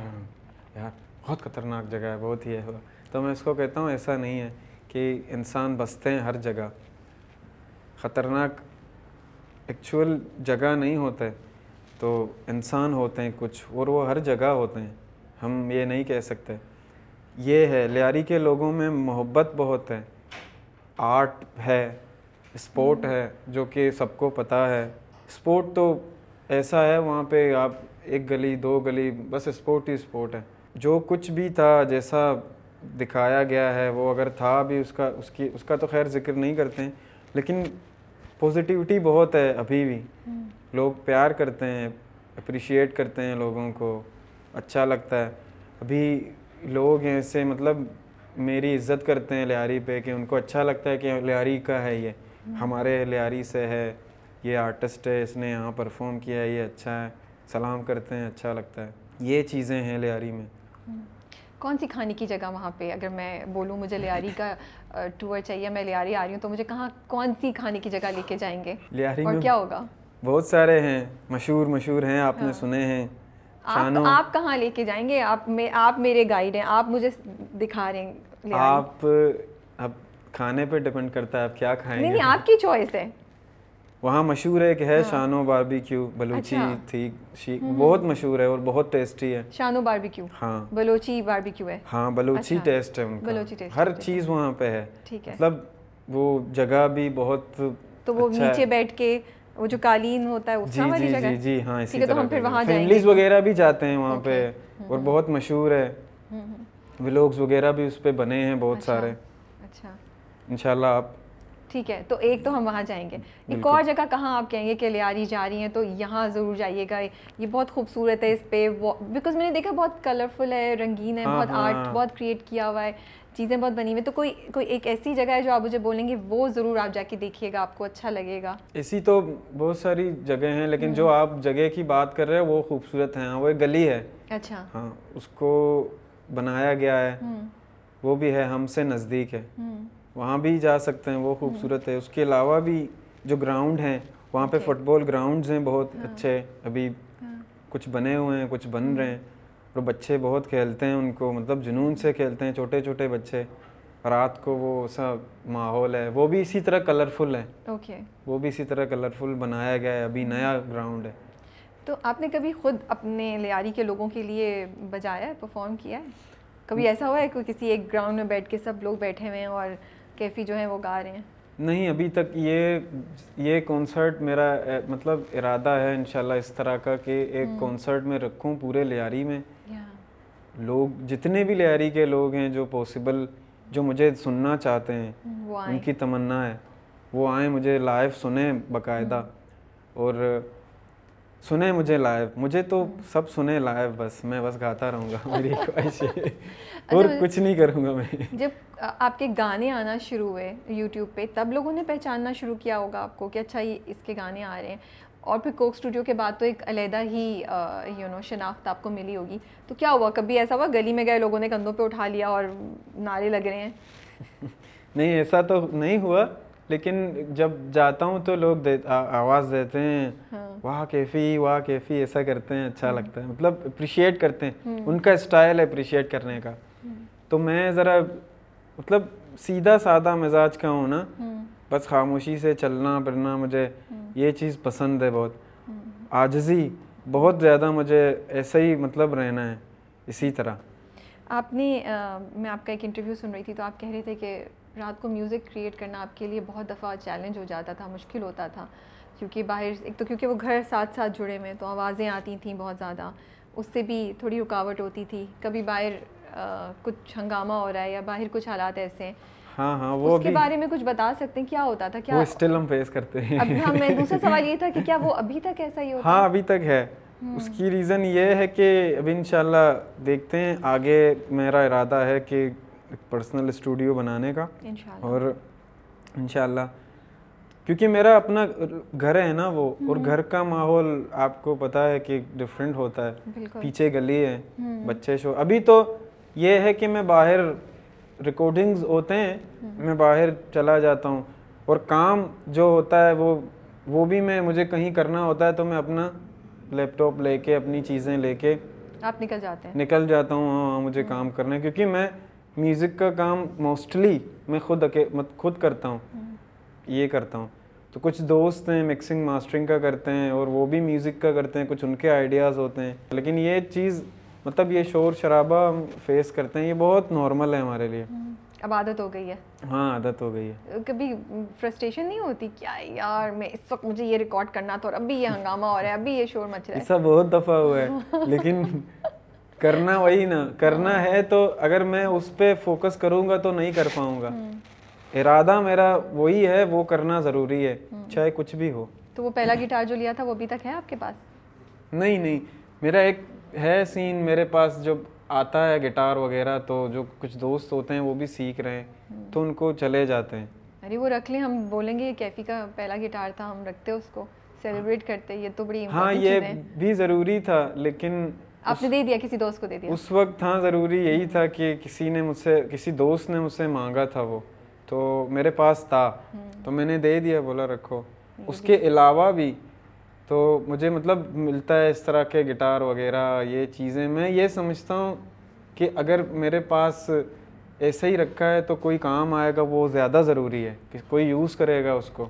S2: یار بہت خطرناک جگہ ہے بہت ہی ہے۔ تو میں اس کو کہتا ہوں ایسا نہیں ہے۔ کہ انسان بستے ہیں ہر جگہ۔ خطرناک ایکچوئل جگہ نہیں ہوتا ہے تو انسان ہوتے ہیں کچھ اور وہ ہر جگہ ہوتے ہیں ہم یہ نہیں کہہ سکتے۔ یہ ہے لیاری کے لوگوں میں محبت بہت ہے۔ آرٹ ہے اسپورٹ ہے جو کہ سب کو پتہ ہے۔ اسپورٹ تو ایسا ہے وہاں پہ آپ ایک گلی دو گلی بس اسپورٹ ہی اسپورٹ ہے۔ جو کچھ بھی تھا جیسا دکھایا گیا ہے وہ اگر تھا بھی اس کا اس کی اس کا تو خیر ذکر نہیں کرتے ہیں لیکن پازیٹیوٹی بہت ہے ابھی بھی۔ لوگ پیار کرتے ہیں اپریشیٹ کرتے ہیں لوگوں کو اچھا لگتا ہے۔ ابھی لوگ ہیں ایسے مطلب میری عزت کرتے ہیں لیاری پہ کہ ان کو اچھا لگتا ہے کہ لیاری کا ہے یہ۔ ہمارے لیاری سے ہے یہ آرٹسٹ ہے اس نے یہاں پرفارم کیا ہے یہ اچھا ہے۔ سلام کرتے ہیں اچھا لگتا ہے۔ یہ چیزیں ہیں لیاری میں۔
S1: کون سی کھانے کی جگہ وہاں پہ اگر میں بولوں مجھے لیاری کا [laughs] ٹور چاہیے میں لیاری آ رہی ہوں تو مجھے کہاں کون سی کھانے کی جگہ لے کے جائیں گے؟
S2: لیاری
S1: اور کیا ہوگا؟
S2: بہت سارے ہیں مشہور مشہور ہیں آپ نے سنے ہیں
S1: آپ کہاں لے کے جائیں گے؟ آپ آپ میرے گائیڈ ہیں آپ مجھے دکھا رہے ہیں
S2: آپ اب کھانے پہ ڈپینڈ کرتا ہے آپ کیا کھائیں
S1: نہیں
S2: گے۔
S1: نہیں آپ کی چوائس ہے۔
S2: وہاں مشہور ہے کہ ہے شانو باربیکیو بلوچی
S1: اچھا۔
S2: تھی بہت مشہور ہے اور بہت ٹیسٹی ہے۔
S1: شانو باربیکیو۔
S2: ہاں۔
S1: بلوچی باربیکیو ہے۔
S2: ہاں بلوچی
S1: اچھا۔
S2: ٹیسٹ ہے ان
S1: بلوچی
S2: کا
S1: ٹیسٹ
S2: ہر چیز وہاں پہ ہے۔ مطلب وہ جگہ بھی بہت
S1: تو وہ
S2: اچھا
S1: نیچے بیٹھ کے وہ جو قالین ہوتا ہے اس
S2: جی
S1: والی
S2: جی
S1: جگہ
S2: جی جی ہاں اسی
S1: ہم پھر
S2: طرح
S1: وہاں جائیں گے۔
S2: فیملیز وغیرہ بھی جاتے ہیں وہاں پہ اور بہت مشہور ہے۔ ولاگز وغیرہ بھی اس پہ بنے ہیں بہت سارے۔
S1: اچھا۔
S2: انشاءاللہ آپ
S1: ٹھیک ہے تو ایک تو ہم وہاں جائیں گے۔ ایک اور جگہ کہاں آپ کہیں گے کہ لیاری جا رہی ہیں تو یہاں ضرور جائیے گا۔ یہ بہت خوبصورت ہے اس پہ۔ بیکاز میں نے دیکھا بہت کلرفل ہے رنگین ہے بہت آرٹ بہت کریٹ کیا ہوا ہے چیزیں بہت بنی ہوئی تو کوئی کوئی ایک ایسی جگہ ہے جو آپ مجھے بولیں گے وہ ضرور آپ جا کے دیکھیے گا آپ کو اچھا لگے گا۔
S2: ایسی تو بہت ساری جگہ ہیں لیکن جو آپ جگہ کی بات کر رہے ہیں وہ خوبصورت ہیں۔ وہ ایک گلی ہے۔
S1: اچھا۔
S2: ہاں اس کو بنایا گیا ہے۔ وہ بھی ہے ہم سے نزدیک ہے۔ وہاں بھی جا سکتے ہیں وہ خوبصورت ہے۔ اس کے علاوہ بھی جو گراؤنڈ ہیں وہاں پہ فٹ بال گراؤنڈز ہیں بہت اچھے۔ ابھی کچھ بنے ہوئے ہیں کچھ بن رہے ہیں۔ اور بچے بہت کھیلتے ہیں ان کو مطلب جنون سے کھیلتے ہیں چھوٹے چھوٹے بچے۔ رات کو وہ سا ماحول ہے۔ وہ بھی اسی طرح کلرفل ہے
S1: اوکے۔
S2: وہ بھی اسی طرح کلرفل بنایا گیا ہے۔ ابھی نیا گراؤنڈ ہے۔
S1: تو آپ نے کبھی خود اپنے لیاری کے لوگوں کے لیے بجایا ہے پرفارم کیا ہے؟ کبھی ایسا ہوا ہے کہ کسی ایک گراؤنڈ میں بیٹھ کے سب لوگ بیٹھے ہوئے ہیں اور کیفی جو ہیں وہ گا رہے ہیں؟
S2: نہیں ابھی تک یہ یہ کانسرٹ میرا مطلب ارادہ ہے انشاءاللہ اس طرح کا کہ ایک کانسرٹ میں رکھوں پورے لیاری میں۔ لوگ جتنے بھی لیاری کے لوگ ہیں جو پاسبل جو مجھے سننا چاہتے ہیں
S1: وہ
S2: ان کی تمنا ہے۔ وہ آئیں مجھے لائیو سنیں باقاعدہ۔ اور سنیں مجھے لائیو مجھے تو سب سنیں لائیو بس میں بس گاتا رہوں گا میری [laughs] خواہش ہے۔ اور کچھ نہیں کروں گا میں۔
S1: جب آپ کے گانے آنا شروع ہوئے یوٹیوب پہ تب لوگوں نے پہچاننا شروع کیا ہوگا آپ کو کہ اچھا یہ اس کے گانے آ رہے ہیں۔ اور پھر کوک اسٹوڈیو کے بعد تو ایک علیحدہ ہی یو نو شناخت آپ کو ملی ہوگی۔ تو کیا ہوا؟ کبھی ایسا ہوا؟ گلی میں گئے لوگوں نے کندھوں پہ اٹھا لیا اور نعرے لگ رہے ہیں؟ [laughs]
S2: نہیں ایسا تو نہیں ہوا۔ لیکن جب جاتا ہوں تو لوگ آواز دیتے ہیں واہ کیفی واہ کیفی ایسا کرتے ہیں اچھا لگتا ہے۔ مطلب اپریشیٹ کرتے ہیں۔ ان کا اسٹائل ہے اپریشیٹ کرنے کا۔ تو میں ذرا مطلب سیدھا سادہ مزاج کا ہوں نا۔ بس خاموشی سے چلنا پھرنا مجھے یہ چیز پسند ہے بہت۔ آجزی بہت زیادہ مجھے ایسا ہی مطلب رہنا ہے اسی طرح۔
S1: آپ نے میں آپ کا ایک انٹرویو سن رہی تھی تو آپ کہہ رہے تھے کہ رات کو میوزک کریٹ کرنا آپ کے لیے بہت دفعہ چیلنج ہو جاتا تھا مشکل ہوتا تھا۔ کیونکہ باہر ایک تو کیونکہ وہ گھر ساتھ ساتھ جڑے ہوئے تو آوازیں آتی تھیں بہت زیادہ۔ اس سے بھی تھوڑی رکاوٹ ہوتی تھی۔ کبھی باہر کچھ ہنگامہ ہو رہا ہے یا باہر کچھ حالات ایسے ہیں۔
S2: ہاں ہاں وہ
S1: اس کے بارے میں کچھ بتا سکتے ہیں؟ کیا ہوتا تھا؟ کیا
S2: وہ اسٹل ہم فیس کرتے ہیں۔
S1: اب ہم میں دوسرا سوال یہ تھا کہ کیا وہ ابھی تک ایسا ہی ہوتا
S2: ہاں ابھی تک ہے۔ اس کی ریزن یہ ہے کہ ابھی انشاءاللہ دیکھتے ہیں۔ آگے میرا ارادہ ہے کہ پرسنل اسٹوڈیو بنانے کا اور انشاءاللہ کیونکہ میرا اپنا گھر ہے نا وہ اور گھر کا ماحول آپ کو پتہ ہے کہ ڈفرینٹ ہوتا ہے۔ پیچھے گلی ہے بچے شو۔ ابھی تو یہ ہے کہ میں باہر ریکارڈنگز ہوتے ہیں میں باہر چلا جاتا ہوں۔ اور کام جو ہوتا ہے وہ وہ بھی میں مجھے کہیں کرنا ہوتا ہے تو میں اپنا لیپ ٹاپ لے کے اپنی چیزیں لے کے
S1: آپ نکل جاتے ہیں۔
S2: نکل جاتا ہوں۔ ہاں مجھے کام کرنا ہے۔ کیونکہ میں میوزک کا کام موسٹلی میں خود خود کرتا ہوں. یہ کرتا ہوں. تو کچھ دوست ہیں مکسنگ ماسٹرنگ کا کرتے ہیں اور وہ بھی میوزک کا کرتے ہیں کچھ ان کے آئیڈیاز ہوتے ہیں. لیکن یہ چیز مطلب یہ شور شرابہ ہم فیس کرتے ہیں یہ بہت نارمل ہے ہمارے لیے. اب
S1: عادت ہو گئی ہے. ہاں
S2: عادت ہو گئی ہے. کبھی
S1: فرسٹریشن نہیں ہوتی کیا یار میں اس وقت مجھے یہ ریکارڈ کرنا تھا اور اب بھی یہ ہنگامہ ہو رہا ہے اب بھی یہ شور مچ رہا
S2: ہے؟ ایسا بہت دفعہ ہوا ہے. [laughs] لیکن کرنا وہی نا کرنا ہے تو اگر میں اس پہ فوکس کروں گا تو نہیں کر پاؤں گا۔ ارادہ میرا وہی ہے وہ کرنا ضروری ہے چاہے
S1: کچھ بھی ہو۔ تو وہ پہلا گٹار جو لیا تھا وہ ابھی تک
S2: ہے آپ کے پاس؟ نہیں نہیں۔ میرا ایک ہے سین میرے پاس جب آتا ہے گٹار وغیرہ تو جو کچھ دوست ہوتے ہیں وہ بھی سیکھ رہے ہیں تو
S1: ان کو چلے جاتے ہیں۔ ارے وہ رکھ لیں ہم بولیں گے یہ کیفی کا پہلا گٹار تھا ہم رکھتے
S2: اس
S1: کو
S2: سیلیبریٹ
S1: کرتے یہ
S2: تو بڑی ہاں یہ
S1: بھی ضروری تھا لیکن آپ نے دے دیا
S2: کسی دوست کو دے دیا۔ اس وقت تھا ضروری یہی تھا کہ کسی نے مجھ سے کسی دوست نے مجھ سے مانگا تھا وہ۔ تو میرے پاس تھا۔ تو میں نے دے دیا بولا رکھو۔ اس کے علاوہ بھی تو مجھے مطلب ملتا ہے اس طرح کے گٹار وغیرہ یہ چیزیں۔ میں یہ سمجھتا ہوں کہ اگر میرے پاس ایسے ہی رکھا ہے تو کوئی کام آئے گا وہ زیادہ ضروری ہے کہ کوئی یوز کرے گا اس کو۔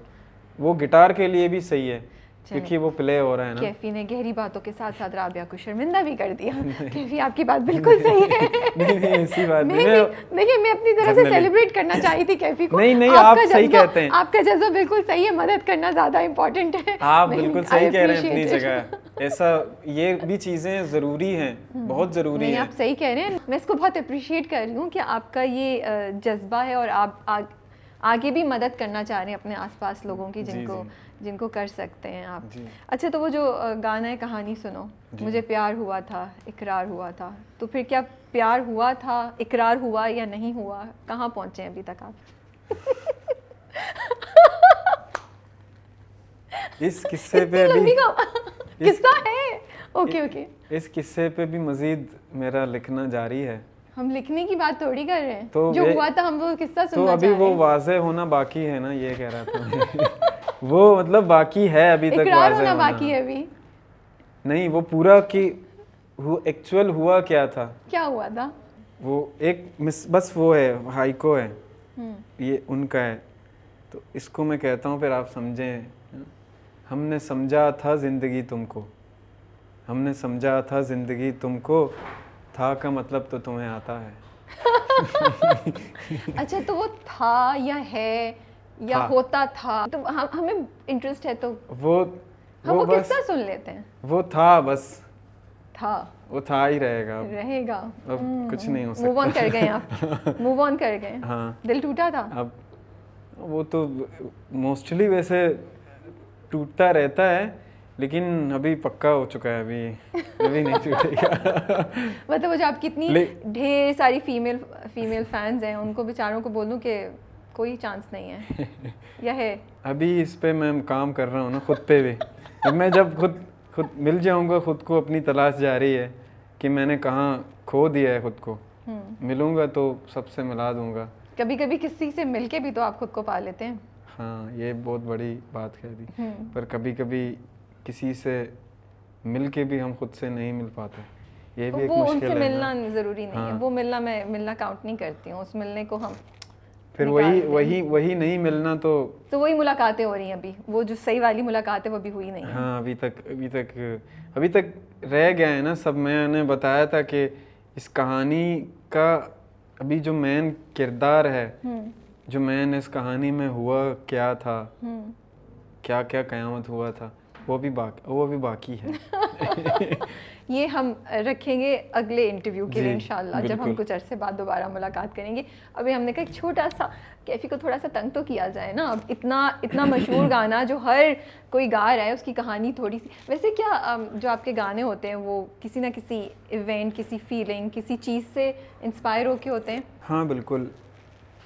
S2: وہ گٹار
S1: کے لیے بھی صحیح ہے۔ کیونکہ وہ پلے ہو رہا ہے نا۔ کیفی نے گہری باتوں کے ساتھ ساتھ
S2: رابعہ کو شرمندہ بھی
S1: کر
S2: دیا۔
S1: کیفی
S2: آپ
S1: کی بات بالکل صحیح ہے۔
S2: نہیں
S1: ایسی بات نہیں نہیں میں اپنی
S2: طرح سے
S1: سیلیبریٹ
S2: کرنا چاہی
S1: تھی
S2: کیفی کو۔
S1: نہیں نہیں آپ صحیح کہتے ہیں۔ آپ کا جذبہ بالکل
S2: صحیح
S1: ہے
S2: مدد
S1: کرنا
S2: زیادہ امپورٹنٹ ہے۔ آپ بالکل
S1: صحیح کہہ
S2: رہے ہیں اپنی جگہ۔ ایسا یہ بھی چیزیں ضروری
S1: ہیں
S2: بہت
S1: ضروری ہیں۔ آپ صحیح کہہ رہے ہیں۔ میں اس کو بہت اپریشیٹ کر رہی ہوں کہ آپ کا یہ جذبہ ہے اور آپ آگے بھی مدد کرنا چاہ رہے ہیں اپنے آس
S2: پاس
S1: لوگوں کی جی، جن کو جی۔
S2: جن
S1: کو کر سکتے ہیں آپ۔ جی۔ اچھا تو وہ جو گانا ہے کہانی سنو۔ جی۔ مجھے پیار ہوا تھا اقرار ہوا تھا۔ تو پھر کیا پیار ہوا تھا اقرار ہوا یا نہیں ہوا؟
S2: کہاں پہنچے ہیں
S1: ابھی
S2: تک
S1: آپ؟ اس قصے پہ بھی قصہ
S2: ہے۔ Okay okay. اس قصے پہ بھی مزید میرا
S1: لکھنا جاری ہے۔ ہم لکھنے کی بات تھوڑی
S2: کر
S1: رہے
S2: ہیں۔
S1: جو ہوا تھا ہم وہ
S2: قصہ
S1: سننا
S2: تو
S1: ابھی وہ
S2: واضح
S1: ہونا
S2: باقی ہے نا یہ کہہ رہا تھا [laughs] وہ مطلب باقی ہے ابھی تک واضح ہونا باقی
S1: ہے
S2: ابھی۔
S1: نہیں وہ پورا کی
S2: ایکچول ہوا کیا تھا؟ کیا ہوا تھا؟ وہ
S1: ایک بس وہ
S2: ہے ہائیکو ہے۔ یہ ان کا ہے۔ تو
S1: اس
S2: کو میں کہتا ہوں پھر آپ سمجھیں۔ ہم نے سمجھا تھا زندگی تم کو۔ ہم نے سمجھا تھا زندگی تم کو۔ تھا کا مطلب تو تمہیں آتا ہے
S1: اچھا تو وہ تھا یا ہے یا
S2: ہوتا
S1: تھا تو ہمیں انٹرسٹ ہے تو وہ ہم
S2: وہ
S1: کس
S2: کا
S1: سن
S2: لیتے
S1: ہیں وہ تھا بس
S2: تھا وہ تھا
S1: ہی
S2: رہے گا رہے گا اب
S1: کچھ
S2: نہیں ہو سکتا موو
S1: آن کر
S2: گئے
S1: آپ موو آن کر گئے ہاں دل
S2: ٹوٹا
S1: تھا اب وہ
S2: تو موسٹلی ویسے ٹوٹتا رہتا ہے لیکن ابھی پکا ہو چکا ہے ابھی ابھی نہیں چھوٹے گا [laughs] مطلب
S1: وہ آپ کی ڈھیر ساری
S2: فیمیل
S1: فیمیل فینز ہیں ان کو بیچاروں کو بولوں کہ کوئی چانس نہیں ہے۔ [laughs] یا ہے۔ ابھی اس
S2: پہ میں کام کر رہا ہوں نا خود پہ بھی۔ میں جب خود خود مل جاؤں گا خود کو اپنی تلاش جاری ہے کہ میں نے کہاں کھو دیا ہے خود کو۔ ملوں
S1: گا
S2: تو سب سے ملا دوں
S1: گا۔ کبھی کبھی کسی سے مل کے بھی تو آپ خود کو پا
S2: لیتے ہیں۔ ہاں یہ بہت بڑی بات
S1: کہہ
S2: دی۔ پر کبھی کبھی کسی سے مل کے بھی ہم خود سے نہیں مل پاتے۔ یہ بھی
S1: ایک
S2: مشکل
S1: ہے
S2: وہ
S1: ان
S2: سے
S1: ملنا ضروری نہیں
S2: ہے۔
S1: ہاں۔ وہ ملنا میں ملنا کاؤنٹ نہیں کرتی ہوں۔ اس ملنے کو
S2: ہم
S1: پھر
S2: وہی
S1: وہی وہی
S2: نہیں ملنا تو تو وہی
S1: ملاقاتیں ہو رہی ہیں ابھی۔ وہ جو صحیح والی ملاقات ہے وہ ابھی ہوئی نہیں ہاں ابھی تک
S2: ابھی تک ابھی تک رہ گیا ہے نا۔ سب میں نے بتایا تھا کہ اس کہانی کا ابھی جو مین کردار ہے جو مین
S1: اس
S2: کہانی میں ہوا کیا تھا؟ کیا کیا قیامت
S1: ہوا
S2: تھا؟ وہ بھی باقی وہ بھی باقی ہے۔ [laughs] یہ ہم رکھیں گے
S1: اگلے انٹرویو کے جی، لیے انشاءاللہ جب
S2: ہم
S1: کچھ عرصے بعد
S2: دوبارہ
S1: ملاقات کریں گے۔ ابھی ہم نے کہا ایک چھوٹا سا کیفی کو تھوڑا سا تنگ تو کیا جائے نا اب اتنا اتنا مشہور گانا جو ہر کوئی گا رہا ہے اس کی کہانی تھوڑی سی۔ ویسے کیا جو آپ کے گانے ہوتے ہیں وہ کسی نہ کسی ایونٹ کسی فیلنگ کسی چیز سے انسپائر ہو کے ہوتے ہیں؟
S2: ہاں بالکل۔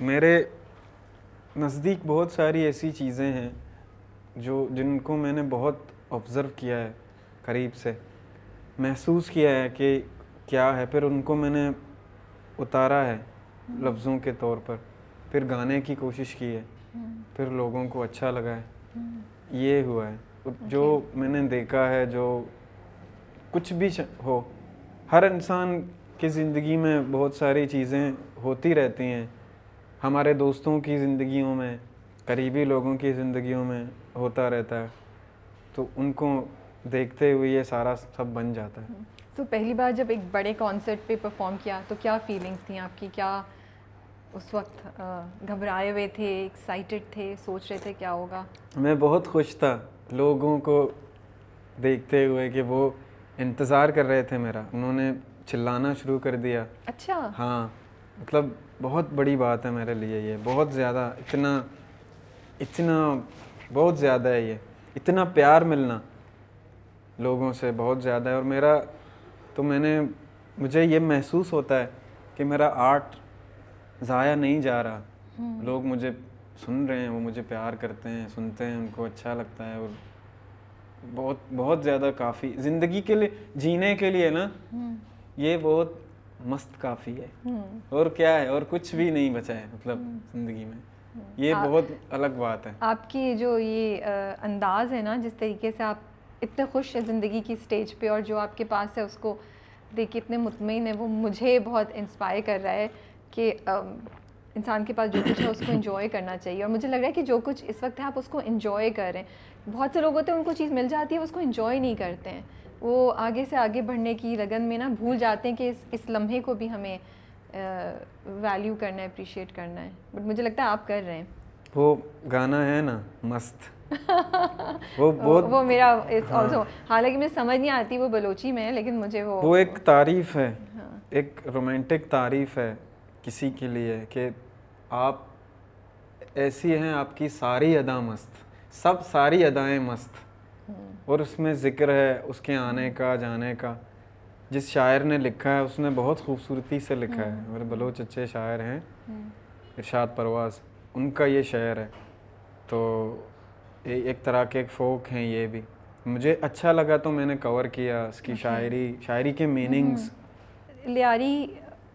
S2: میرے نزدیک بہت ساری ایسی چیزیں ہیں جو جن کو میں نے بہت آبزرو کیا ہے قریب سے محسوس کیا ہے کہ کیا ہے پھر ان کو میں نے اتارا ہے لفظوں کے طور پر پھر گانے کی کوشش کی ہے پھر لوگوں کو اچھا لگا ہے۔ یہ ہوا ہے۔ جو میں نے دیکھا ہے جو کچھ بھی ہو ہر انسان کی زندگی میں بہت ساری چیزیں ہوتی رہتی ہیں۔ ہمارے دوستوں کی زندگیوں میں قریبی لوگوں کی زندگیوں میں ہوتا رہتا ہے تو ان کو دیکھتے ہوئے یہ سارا سب بن جاتا ہے۔
S1: تو پہلی بار جب ایک بڑے کانسرٹ پہ پرفارم کیا تو کیا فیلنگس تھیں آپ کی؟ کیا اس وقت گھبرائے ہوئے تھے ایکسائٹیڈ تھے سوچ رہے تھے کیا ہوگا؟
S2: میں بہت خوش تھا لوگوں کو دیکھتے ہوئے کہ وہ انتظار کر رہے تھے میرا۔ انہوں نے چلانا شروع کر دیا۔
S1: اچھا۔
S2: ہاں مطلب بہت بڑی بات ہے میرے لیے یہ۔ بہت زیادہ اتنا اتنا بہت زیادہ ہے یہ اتنا پیار ملنا لوگوں سے بہت زیادہ ہے۔ اور میرا تو میں نے مجھے یہ محسوس ہوتا ہے کہ میرا آرٹ ضائع نہیں جا رہا۔ لوگ مجھے سن رہے ہیں وہ مجھے پیار کرتے ہیں سنتے ہیں ان کو اچھا لگتا ہے۔ اور بہت بہت زیادہ کافی زندگی کے لیے جینے کے لیے نا یہ بہت مست کافی ہے۔ اور کیا ہے اور کچھ بھی نہیں بچا ہے مطلب زندگی میں۔ یہ بہت الگ بات ہے۔
S1: آپ کی جو یہ انداز ہے نا جس طریقے سے آپ اتنے خوش ہیں زندگی کی اسٹیج پہ اور جو آپ کے پاس ہے اس کو دیکھ کے اتنے مطمئن ہے وہ مجھے بہت انسپائر کر رہا ہے کہ انسان کے پاس جو کچھ ہے اس کو انجوائے کرنا چاہیے۔ اور مجھے لگ رہا ہے کہ جو کچھ اس وقت ہے آپ اس کو انجوائے کر رہے ہیں۔ بہت سے لوگ ہوتے ہیں ان کو چیز مل جاتی ہے اس کو انجوائے نہیں کرتے ہیں۔ وہ آگے سے آگے بڑھنے کی لگن میں نا بھول جاتے ہیں کہ اس اس لمحے کو بھی ہمیں ویلیو کرنا ہے اپریشیٹ کرنا ہے. بٹ مجھے لگتا ہے آپ کر رہے ہیں.
S2: وہ گانا ہے نا مست. [laughs]
S1: وہ وہ میرا آلسو حالانکہ مجھے سمجھ نہیں آتی وہ بلوچی میں ہے لیکن مجھے وہ
S2: وہ ایک تعریف ہے ایک رومانٹک تعریف ہے کسی کے لیے کہ آپ ایسی ہیں آپ کی ساری ادا مست. سب ساری ادائیں مست. اور اس میں ذکر ہے اس کے آنے کا جانے کا. جس شاعر نے لکھا ہے اس نے بہت خوبصورتی سے لکھا ہے۔ میرے بلوچ اچھے شاعر ہیں۔ ارشاد پرواز ان کا یہ شعر ہے۔ تو ایک طرح کے ایک فوک ہیں یہ بھی۔ مجھے اچھا لگا تو میں نے کور کیا اس کی شاعری شاعری کے میننگز
S1: لیاری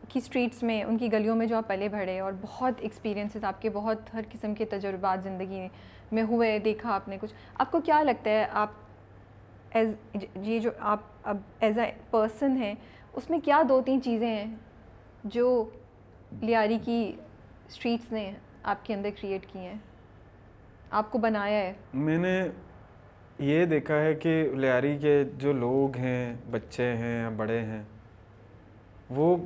S1: کی اسٹریٹس میں ان کی گلیوں میں جو آپ پلے بڑھے اور بہت ایکسپیرینسز آپ کے بہت ہر قسم کے تجربات زندگی میں ہوئے دیکھا آپ نے کچھ۔ آپ کو کیا لگتا ہے آپ ایز یہ جو آپ اب ایز اے پرسن ہیں، اس میں کیا دو تین چیزیں ہیں جو لیاری کی اسٹریٹس نے آپ کے اندر کریٹ کی ہیں؟ آپ کو بنایا ہے۔
S2: میں نے یہ دیکھا ہے کہ لیاری کے جو لوگ ہیں، بچے ہیں یا بڑے ہیں، وہ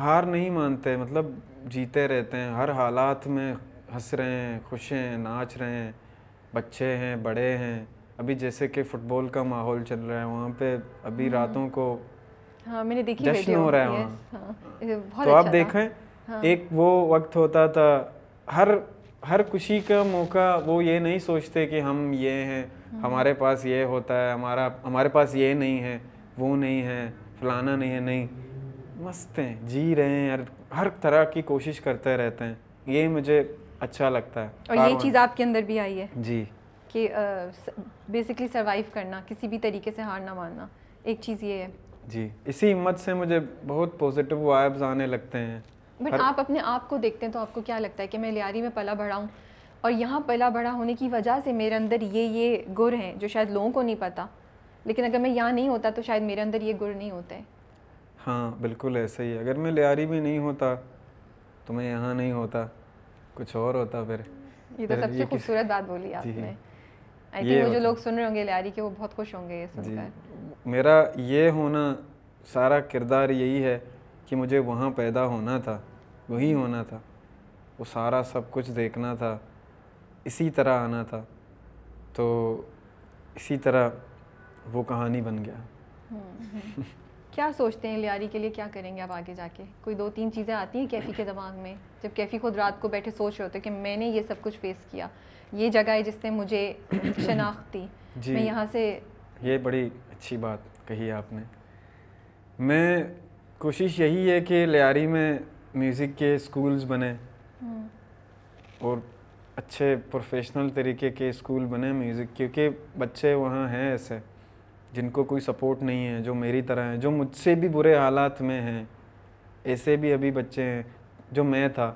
S2: ہار نہیں مانتے مطلب جیتے رہتے ہیں، ہر حالات میں ہنس رہے ہیں، خوش ہیں، ناچ رہے ہیں، بچے ہیں، بڑے ہیں۔ ابھی جیسے کہ فٹ بال کا ماحول چل رہا ہے وہاں پہ ابھی راتوں کو
S1: ہاں میں نے دیکھی
S2: جشن ہو رہا ہے وہاں۔ تو آپ اچھا دیکھیں ہاں۔ ایک وہ وقت ہوتا تھا ہر ہر خوشی کا موقع وہ یہ نہیں سوچتے کہ ہم یہ ہیں ہمارے پاس یہ ہوتا ہے ہمارا ہمارے پاس یہ نہیں ہے وہ نہیں ہے فلانا نہیں ہے نہیں۔ مست ہیں جی رہے ہیں ہر طرح کی کوشش کرتے رہتے ہیں۔ یہ مجھے اچھا لگتا ہے۔
S1: اور یہ چیز آپ کے اندر بھی آئی ہے۔
S2: جی۔
S1: کہ بیسکلی سروائیو کرنا کسی بھی طریقے سے ہار نہ ماننا ایک چیز یہ ہے۔
S2: جی اسی ہمت سے مجھے بہت پازیٹیو وائبز آنے لگتے ہیں۔
S1: بٹ آپ اپنے آپ کو دیکھتے ہیں تو آپ کو کیا لگتا ہے کہ میں لیاری میں پلا بڑا ہوں؟ اور یہاں پلا بڑا ہونے کی وجہ سے میرے اندر یہ یہ گر ہیں جو شاید لوگوں کو نہیں پتہ لیکن اگر میں یہاں نہیں ہوتا تو شاید میرے اندر یہ گر نہیں ہوتے۔
S2: ہاں بالکل ایسا ہی اگر میں لیاری میں نہیں ہوتا تو میں یہاں نہیں ہوتا کچھ اور ہوتا پھر۔
S1: یہ تو سب سے خوبصورت بات بولی آپ جی۔ نے۔ آئی وہ جو لوگ سن رہے ہوں گے لیاری کے وہ بہت خوش ہوں گے یہ سن جی۔ کر۔
S2: میرا یہ ہونا سارا کردار یہی ہے کہ مجھے وہاں پیدا ہونا تھا وہی ہونا تھا وہ سارا سب کچھ دیکھنا تھا اسی طرح آنا تھا۔ تو اسی طرح وہ کہانی بن گیا۔
S1: کیا سوچتے ہیں لیاری کے لیے؟ کیا کریں گے آپ آگے جا کے؟ کوئی دو تین چیزیں آتی ہیں کیفی کے دماغ میں؟ جب کیفی خود رات کو بیٹھے سوچ رہے ہوتے کہ میں نے یہ سب کچھ فیس کیا۔ یہ جگہ ہے جس نے مجھے شناخت دی۔ جی۔ میں یہاں سے
S2: یہ بڑی اچھی بات کہی آپ نے۔ میں کوشش یہی ہے کہ لیاری میں میوزک کے اسکولز بنے اور اچھے پروفیشنل طریقے کے اسکول بنے میوزک کیونکہ بچے وہاں ہیں ایسے۔ جن کو کوئی سپورٹ نہیں ہے، جو میری طرح ہیں، جو مجھ سے بھی برے حالات میں ہیں، ایسے بھی ابھی بچے ہیں، جو میں تھا،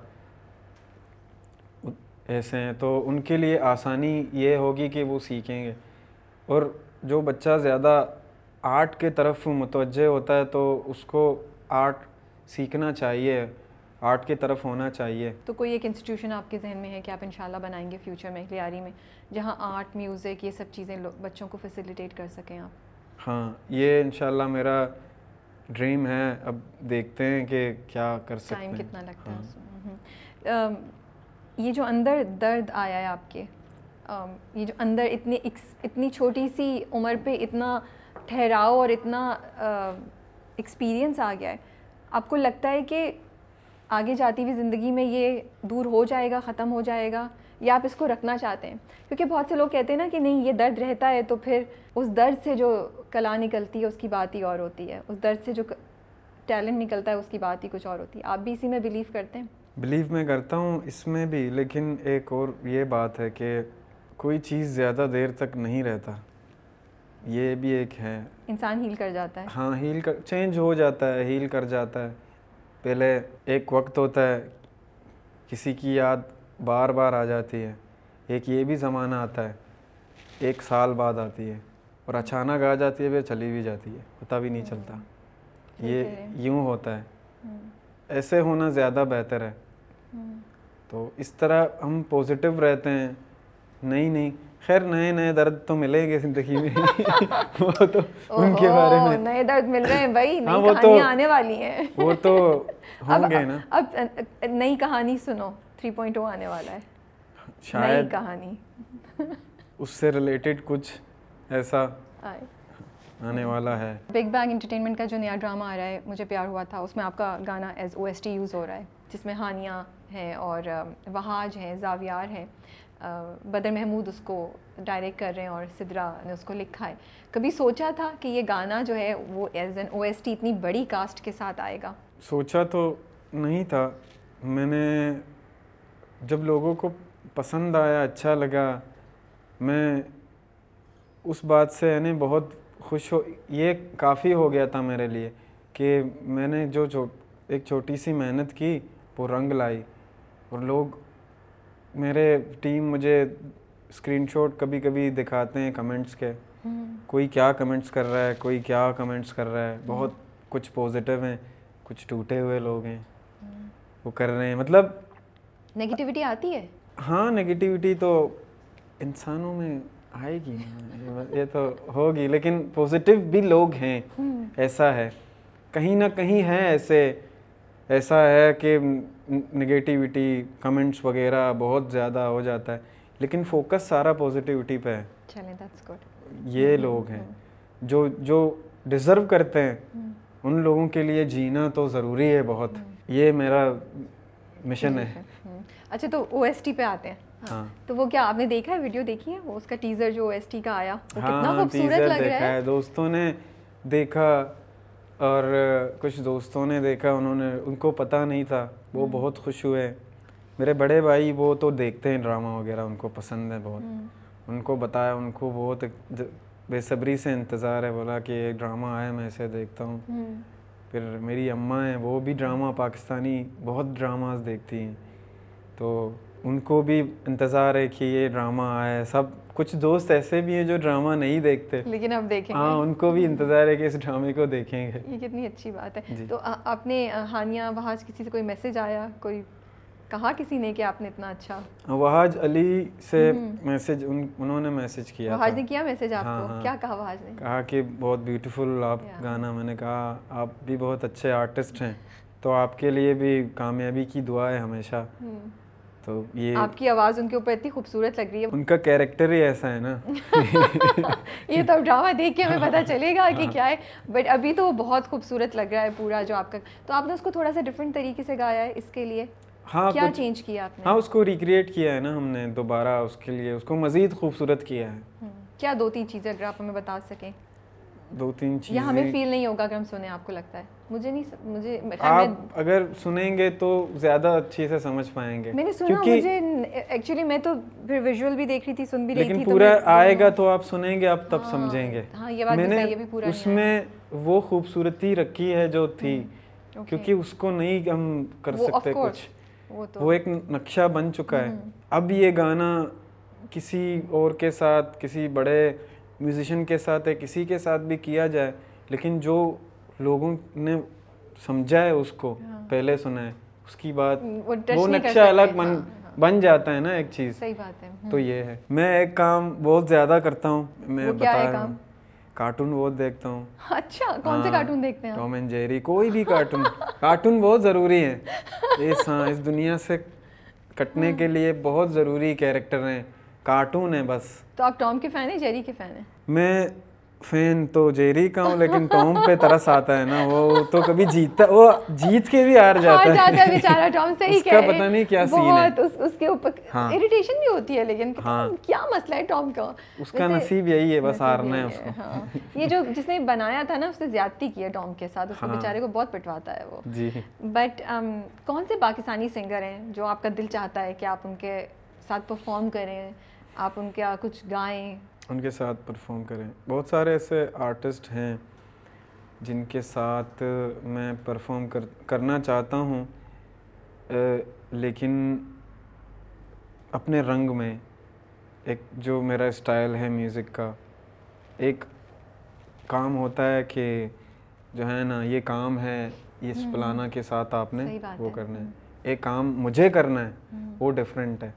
S2: ایسے ہیں۔ تو ان کے لیے آسانی یہ ہوگی کہ وہ سیکھیں گے۔ اور جو بچہ زیادہ آرٹ کے طرف متوجہ ہوتا ہے، تو اس کو آرٹ سیکھنا چاہیے،
S1: آرٹ کے طرف ہونا چاہیے۔ تو کوئی ایک انسٹیٹیوشن آپ کے ذہن میں ہے کہ آپ انشاءاللہ بنائیں گے فیوچر میں لیاری میں، جہاں آرٹ میوزک یہ سب چیزیں
S2: بچوں کو فیسیلیٹیٹ کر سکیں آپ؟ ہاں یہ انشاءاللہ میرا ڈریم ہے۔ اب
S1: دیکھتے
S2: ہیں
S1: کہ کیا کر
S2: سکتے
S1: ہیں۔ ٹائم کتنا لگتا ہے ہاں۔ یہ جو اندر درد آیا ہے آپ کے یہ جو اندر اتنی اتنی چھوٹی سی عمر پہ اتنا ٹھہراؤ اور اتنا ایکسپیرئنس آ گیا ہے آپ کو لگتا ہے کہ آگے جاتی ہوئی زندگی میں یہ دور ہو جائے گا ختم ہو جائے گا یا آپ اس کو رکھنا چاہتے ہیں؟ کیونکہ بہت سے لوگ کہتے ہیں نا کہ نہیں یہ درد رہتا ہے تو پھر اس درد سے جو کلا نکلتی ہے اس کی بات ہی اور ہوتی ہے۔ اس درد سے جو ٹیلنٹ نکلتا ہے اس کی بات ہی کچھ اور ہوتی
S2: ہے۔ آپ بھی اسی میں بلیو کرتے ہیں؟ بلیو میں کرتا ہوں اس میں بھی۔ لیکن ایک اور یہ بات ہے کہ کوئی چیز
S1: زیادہ دیر تک نہیں رہتا۔
S2: یہ بھی ایک ہے۔ انسان ہیل کر جاتا ہے۔ ہاں ہیل کر چینج ہو جاتا ہے ہیل کر جاتا ہے۔ پہلے ایک وقت ہوتا ہے کسی کی یاد بار بار آ جاتی ہے۔ ایک یہ بھی زمانہ آتا ہے ایک سال بعد آتی ہے۔ اور اچانک آ جاتی ہے
S1: پھر
S2: چلی
S1: بھی جاتی ہے
S2: پتا بھی نہیں
S1: چلتا۔
S2: یہ یوں ہوتا ہے۔ ایسے
S1: ہونا
S2: زیادہ بہتر ہے۔ تو اس طرح ہم پوزیٹیو رہتے ہیں۔ نہیں نہیں۔ خیر نئے نئے درد تو ملیں گے زندگی میں۔ [laughs]
S1: وہ
S2: تو
S1: ان کے بارے میں۔ نئے درد
S2: مل
S1: رہے
S2: ہیں۔ بھائی
S1: ہاں، نئی کہانی آنے
S2: والی ہیں۔
S1: وہ
S2: تو [laughs] ہوں
S1: گے نا۔ اب نئی کہانی سنو۔ 3.0 آنے والا ہے۔ نئی کہانی۔ [laughs] اس سے ریلیٹڈ کچھ ایسا آنے والا ہے۔ بگ بینگ انٹرٹینمنٹ کا جو نیا ڈرامہ آ رہا ہے مجھے پیار ہوا تھا اس میں آپ کا گانا as O S T use ہو رہا ہے جس میں ہانیہ ہیں اور وہاج ہیں زاویار ہیں۔ بدر محمود اس کو ڈائریکٹ کر رہے ہیں اور سدرا نے اس کو
S2: لکھا ہے۔ کبھی سوچا تھا کہ یہ گانا جو ہے وہ as an O S T اتنی بڑی کاسٹ کے ساتھ آئے گا؟ سوچا تو نہیں تھا۔ میں نے جب لوگوں کو پسند آیا اچھا لگا میں اس بات سے یعنی بہت خوش ہو یہ کافی ہو گیا تھا میرے لیے کہ میں نے جو ایک چھوٹی سی محنت کی وہ رنگ لائی اور لوگ میرے ٹیم مجھے اسکرین شاٹ کبھی کبھی دکھاتے ہیں کمنٹس کے۔ کوئی
S1: کیا کمنٹس کر
S2: رہا ہے کوئی کیا کمنٹس کر رہا ہے۔ بہت کچھ پوزیٹیو ہیں کچھ ٹوٹے ہوئے لوگ ہیں۔ وہ کر رہے ہیں۔ مطلب نگیٹیوٹی آتی ہے؟ ہاں نگیٹیوٹی تو انسانوں میں آئے گی۔ یہ تو ہوگی لیکن پوزیٹیو بھی لوگ ہیں۔
S1: ایسا ہے۔ کہیں
S2: نہ کہیں ہیں ایسے ایسا ہے کہ نگیٹیوٹی کمنٹس وغیرہ بہت زیادہ ہو جاتا ہے۔ لیکن فوکس سارا پوزیٹیوٹی پہ ہے۔
S1: یہ لوگ ہیں۔ جو جو ڈیزرو کرتے ہیں
S2: ان
S1: لوگوں کے لیے جینا تو ضروری ہے بہت۔ یہ میرا مشن ہے۔ اچھا تو او ایس ٹی پہ آتے ہیں۔
S2: ہاں۔
S1: ہاں۔
S2: تو
S1: وہ
S2: کیا
S1: آپ نے
S2: دیکھا ہے ویڈیو؟ دیکھی ہے؟ وہ اس کا ٹیزر جو ایس ٹی کا آیا وہ
S1: ہاں،
S2: کتنا خوبصورت لگ رہا ہے۔ دوستوں نے دیکھا اور کچھ دوستوں نے دیکھا انہوں نے ان
S1: کو
S2: پتہ نہیں تھا۔ وہ بہت خوش ہوئے۔ میرے بڑے بھائی وہ تو دیکھتے ہیں ڈرامہ وغیرہ ان کو
S1: پسند
S2: ہے بہت۔ ان کو بتایا ان کو بہت بے صبری سے انتظار ہے بولا کہ ایک ڈرامہ آیا میں اسے دیکھتا ہوں۔ پھر میری اماں ہیں وہ بھی ڈرامہ پاکستانی بہت ڈراماز
S1: دیکھتی ہیں۔ تو
S2: ان کو بھی انتظار ہے کہ یہ ڈرامہ آئے سب
S1: کچھ دوست ایسے بھی ہیں
S2: جو
S1: ڈرامہ نہیں دیکھتے۔ لیکن اب دیکھیں ہاں ان کو بھی انتظار ہے کہ اس ڈرامے کو دیکھیں گے۔ یہ
S2: کتنی اچھی بات ہے۔ جی۔ تو آپ نے
S1: ہانیہ
S2: وہاج
S1: کسی سے کوئی میسج
S2: آیا؟ کوئی
S1: کہا کسی نے کہ
S2: آپ نے اتنا اچھا؟ ہاں،
S1: وہاج
S2: علی سے میسج انہوں نے میسج کیا وہاج نے کیا میسج آپ ہاں، کو؟ ہاں۔ کیا کہا وہاج
S1: نے؟
S2: کہا کہ
S1: بہت بیوٹیفل آپ گانا میں نے کہا آپ بھی
S2: بہت اچھے آرٹسٹ ہیں۔ تو آپ
S1: کے لیے بھی کامیابی کی دعا ہے ہمیشہ۔ تو
S2: یہ
S1: آپ کی آواز ان کے اوپر اتنی خوبصورت لگ رہی ہے۔ ان کا کیریکٹر ہی ایسا ہے نا۔ [laughs] یہ تو ڈرامہ دیکھ کے ہمیں پتہ چلے گا
S2: کہ
S1: کیا
S2: ہے۔
S1: بٹ ابھی تو
S2: بہت خوبصورت لگ رہا ہے پورا جو آپ کا۔ تو آپ نے اس کو تھوڑا
S1: سا ڈفرینٹ طریقے سے گایا ہے اس کے لیے؟ ہاں
S2: کیا چینج
S1: کیا آپ
S2: نے؟
S1: ہاں اس کو ریکریٹ کیا ہے نا ہم نے دوبارہ اس کے لیے۔ اس کو
S2: مزید خوبصورت کیا ہے۔ کیا دو تین چیزیں اگر
S1: آپ ہمیں
S2: بتا
S1: سکیں؟ دو تین چیزیں ہمیں فیل نہیں ہوگا اگر ہم سنیں آپ کو
S2: لگتا
S1: ہے؟ مجھے
S2: نہیں
S1: مجھے آپ
S2: اگر سنیں گے تو زیادہ سے
S1: سمجھ
S2: پائیں
S1: گے۔ میں نے سنا
S2: مجھے
S1: ایکچولی میں تو پھر ویژول
S2: بھی دیکھ رہی تھی سن بھی رہی
S1: تھی لیکن
S2: پورا آئے گا تو آپ
S1: سنیں
S2: گے
S1: آپ تب
S2: ہاں،
S1: سمجھیں گے۔
S2: ہاں، میں اس میں وہ خوبصورتی
S1: رکھی
S2: ہے جو تھی کیونکہ اس کو نہیں ہم کر سکتے کچھ۔ وہ ایک نقشہ بن چکا ہے۔ اب یہ گانا کسی اور کے ساتھ کسی بڑے میوزیشین کے ساتھ ہے کسی
S1: کے ساتھ
S2: بھی
S1: کیا جائے
S2: لیکن
S1: جو
S2: لوگوں نے
S1: سمجھا
S2: ہے اس کو ہاں۔ پہلے سنا
S1: ہے۔ اس کی
S2: بات وہ نقشہ الگ ہاں۔ بن بن جاتا ہے نا ایک
S1: چیز۔ صحیح
S2: بات
S1: ہے۔
S2: تو
S1: یہ
S2: ہے۔ میں ایک کام بہت
S1: زیادہ کرتا ہوں۔
S2: میں
S1: بتا رہا ہوں کارٹون
S2: بہت دیکھتا ہوں۔ اچھا کون سے ہاں، کارٹون دیکھتے ہیں ٹام اینڈ جیری کوئی بھی کارٹون۔ [laughs]
S1: کارٹون
S2: بہت ضروری ہے اس اس دنیا سے کٹنے کے
S1: لیے بہت ضروری کیریکٹر ہیں۔ کارٹون ہیں بس۔ تو آپ
S2: ٹام کے فین ہیں جیری کے فین ہیں؟ میں فین تو جیری کا ہوں لیکن ٹوم پہ ترس آتا ہے نا وہ تو
S1: کبھی جیتتا وہ
S2: جیت
S1: کے بھی ہار
S2: جاتا
S1: ہے۔ بیچارہ
S2: ٹوم صحیح کہہ
S1: رہے
S2: پتہ نہیں
S1: کیا سین ہے۔ بہت
S2: اس
S1: کے اوپر ہاں۔ اریٹیشن بھی ہوتی
S2: ہے
S1: لیکن ہاں۔ کیا مسئلہ ہے ٹوم
S2: کا۔
S1: اس
S2: کا نصیب یہی ہے
S1: بس
S2: ہارنا ہے
S1: اس
S2: کو۔
S1: ہاں۔ یہ جو جس نے بنایا تھا نا اس نے زیادتی کی ہے ٹوم کے
S2: ساتھ
S1: اس کو بیچارے کو بہت پٹواتا
S2: ہے
S1: وہ۔ جی۔ بٹ um, کون سے پاکستانی سنگر ہیں جو آپ کا دل چاہتا ہے کہ آپ ان کے ساتھ پرفارم
S2: کریں آپ ان کے کچھ گائیں ان کے ساتھ پرفارم کریں۔ بہت سارے ایسے آرٹسٹ ہیں جن کے ساتھ میں پرفارم کر کرنا چاہتا ہوں لیکن اپنے رنگ میں ایک جو میرا اسٹائل ہے میوزک کا ایک کام ہوتا ہے کہ جو ہے نا یہ
S1: کام ہے یہ
S2: پلانا
S1: کے
S2: ساتھ آپ نے وہ کرنا ہے۔ ایک کام مجھے کرنا ہے وہ ڈفرینٹ ہے۔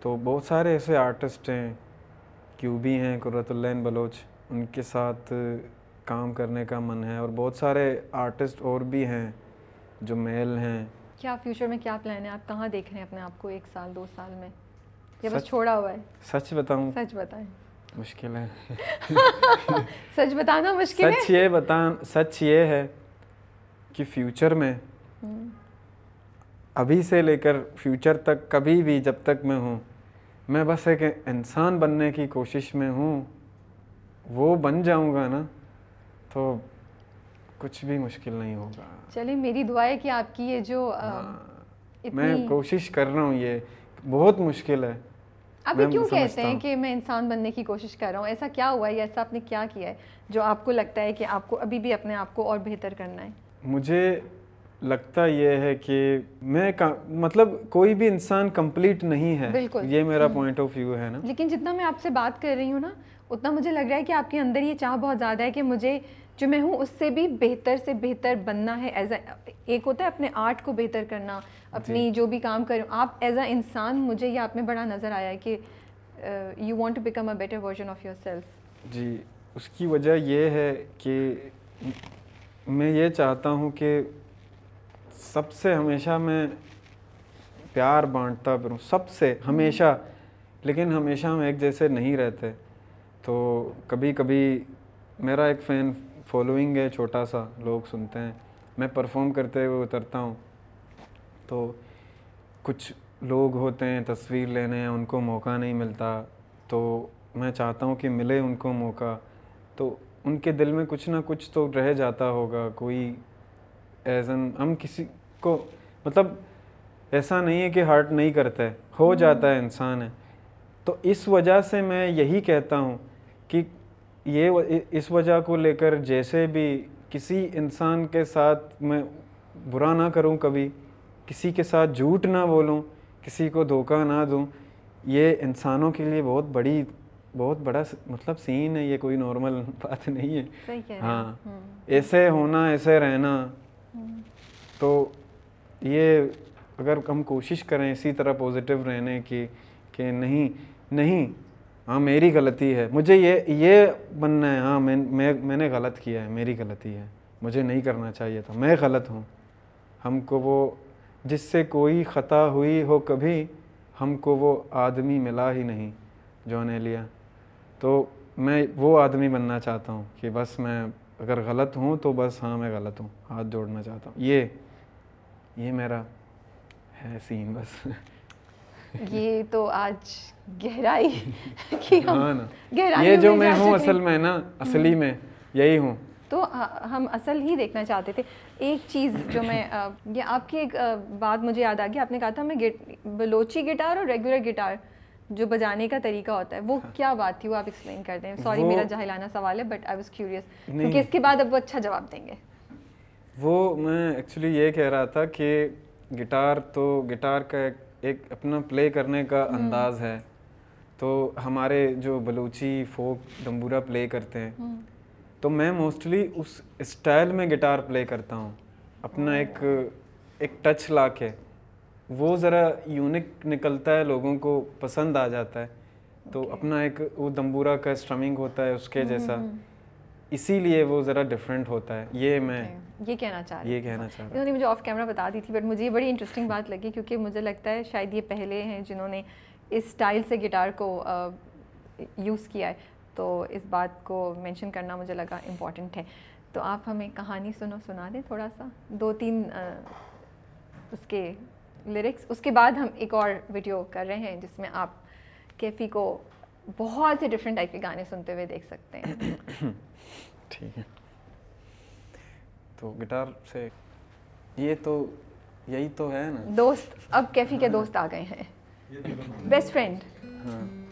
S2: تو بہت سارے ایسے آرٹسٹ ہیں کیو بی ہیں قرۃ اللین بلوچ ان کے ساتھ کام کرنے کا من ہے اور بہت سارے
S1: آرٹسٹ اور بھی ہیں جو میل ہیں۔ کیا فیوچر میں کیا پلان ہے؟ آپ کہاں دیکھ رہے ہیں اپنے آپ کو
S2: ایک
S1: سال دو سال
S2: میں؟ یا
S1: بس چھوڑا
S2: ہوا ہے۔
S1: سچ بتاؤں۔ سچ بتائیں۔
S2: مشکل ہے۔ [laughs] سچ بتانا مشکل ہے؟ سچ یہ بتا
S1: سچ
S2: یہ ہے کہ فیوچر میں ابھی سے لے کر فیوچر تک کبھی بھی جب تک میں ہوں میں بس ایک انسان بننے کی کوشش میں ہوں وہ بن جاؤں گا
S1: نا تو کچھ بھی مشکل نہیں ہوگا۔ چلے میری
S2: دعا
S1: ہے
S2: کہ آپ کی یہ جو ہاں۔ میں کوشش کر
S1: رہا ہوں
S2: یہ
S1: بہت مشکل
S2: ہے۔
S1: آپ
S2: کیوں
S1: کہتے ہیں کہ میں انسان بننے کی کوشش کر رہا ہوں؟ ایسا کیا ہوا ہے؟ ایسا آپ نے کیا کیا ہے جو آپ کو لگتا ہے کہ آپ کو ابھی بھی اپنے آپ کو
S2: اور بہتر کرنا ہے؟ مجھے لگتا یہ ہے کہ میں مطلب کوئی بھی انسان
S1: کمپلیٹ
S2: نہیں ہے بالکل۔ یہ میرا پوائنٹ آف
S1: ویو ہے نا۔ لیکن جتنا میں آپ سے بات کر رہی ہوں نا اتنا مجھے لگ رہا ہے کہ آپ کے اندر یہ چاہ بہت زیادہ ہے کہ مجھے جو میں ہوں اس سے بھی بہتر سے بہتر بننا ہے۔ ایز ایک ہوتا ہے اپنے آرٹ کو بہتر کرنا اپنی جی۔ جو بھی کام کروں آپ ایز اے انسان مجھے یہ آپ میں بڑا نظر آیا ہے کہ you want to become
S2: a better version of yourself جی اس کی وجہ یہ ہے کہ میں یہ چاہتا ہوں کہ سب سے ہمیشہ میں پیار بانٹتا پھروں، سب سے ہمیشہ، لیکن ہمیشہ ہم ایک جیسے نہیں رہتے۔ تو کبھی کبھی میرا ایک فین فالوئنگ ہے، چھوٹا سا، لوگ سنتے ہیں۔ میں پرفارم کرتے ہوئے اترتا ہوں۔ تو کچھ لوگ ہوتے ہیں، تصویر لینے، ان کو موقع نہیں ملتا۔ تو میں چاہتا ہوں کہ ملے ان کو موقع۔ تو ان کے دل میں کچھ نہ کچھ تو رہ جاتا ہوگا۔ کوئی ایز این ہم کسی کو مطلب ایسا نہیں ہے کہ ہرٹ نہیں کرتا ہے ہو جاتا ہے انسان ہے۔ تو اس وجہ سے میں یہی کہتا ہوں کہ یہ اس وجہ کو لے کر جیسے بھی کسی انسان کے ساتھ میں برا نہ کروں کبھی کسی کے ساتھ جھوٹ نہ بولوں کسی کو دھوکہ نہ دوں یہ انسانوں کے لیے بہت بڑی
S1: بہت بڑا مطلب سین
S2: ہے
S1: یہ
S2: کوئی نارمل [laughs] بات نہیں ہے۔ ہاں۔ ایسے ہونا ایسے رہنا۔ تو یہ اگر ہم کوشش کریں اسی طرح پوزیٹیو رہنے کی کہ نہیں نہیں ہاں میری غلطی ہے۔ مجھے یہ یہ بننا ہے ہاں میں میں نے غلط کیا ہے، میری غلطی ہے۔ مجھے نہیں کرنا چاہیے تھا۔ میں غلط ہوں۔ ہم کو وہ، جس سے کوئی خطا ہوئی ہو کبھی، ہم کو وہ آدمی ملا ہی نہیں۔ جو نے لیا تو میں وہ آدمی بننا چاہتا ہوں کہ بس میں اگر غلط ہوں تو بس ہاں میں غلط ہوں۔ ہاتھ
S1: جوڑنا چاہتا ہوں۔ یہ یہ میرا
S2: ہے سین
S1: بس۔
S2: یہ تو
S1: آج
S2: گہرائی
S1: ہاں
S2: یہ
S1: جو
S2: میں ہوں اصل میں نا اصلی میں
S1: یہی ہوں۔ تو ہم اصل ہی دیکھنا چاہتے تھے۔ ایک چیز جو میں یہ آپ کی ایک بات مجھے یاد آ گئی۔ آپ نے کہا تھا میں بلوچی گٹار اور ریگولر گٹار جو بجانے کا طریقہ ہوتا ہے وہ ہاں۔ کیا بات تھی؟ وہ آپ ایکسپلین کر دیں۔
S2: سوری
S1: میرا جاہلانہ سوال ہے بٹ آئی واز کیوریس
S2: کیونکہ
S1: اس کے بعد اب وہ اچھا جواب دیں
S2: گے؟ وہ میں ایکچولی یہ کہہ رہا تھا کہ گٹار تو گٹار کا ایک اپنا پلے کرنے کا انداز ہے۔ تو ہمارے جو بلوچی فوک ڈمبورا پلے کرتے ہیں تو میں موسٹلی اس اسٹائل میں گٹار پلے کرتا ہوں۔ اپنا ایک ایک ٹچ لا کے۔ وہ ذرا یونک نکلتا ہے لوگوں کو پسند آ جاتا ہے۔ تو اپنا ایک وہ دمبورا کا اسٹرمنگ ہوتا ہے اس کے جیسا۔ اسی لیے وہ ذرا ڈفرینٹ ہوتا ہے. یہ میں
S1: یہ کہنا چاہ رہی
S2: یہ کہنا چاہ رہا
S1: انہوں نے مجھے آف کیمرہ بتا دی تھی بٹ مجھے یہ بڑی انٹرسٹنگ بات لگی کیونکہ مجھے لگتا ہے شاید یہ پہلے ہیں جنہوں نے اس اسٹائل سے گٹار کو یوز کیا ہے. تو اس بات کو مینشن کرنا مجھے لگا امپورٹنٹ ہے. تو آپ ہمیں کہانی سنو سنا دیں تھوڑا سا. دو تین اس کے لیرکس اس کے بعد ہم ایک اور ویڈیو کر رہے ہیں جس میں آپ کیفی کو بہت سے ڈفرینٹ ٹائپ کے گانے سنتے ہوئے دیکھ سکتے ہیں. [coughs]
S2: ٹھیک ہے۔ تو گٹار سے یہ تو یہی تو ہے نا۔
S1: دوست اب کیفی کے دوست آ گئے ہیں۔ Best friend.
S2: ہاں۔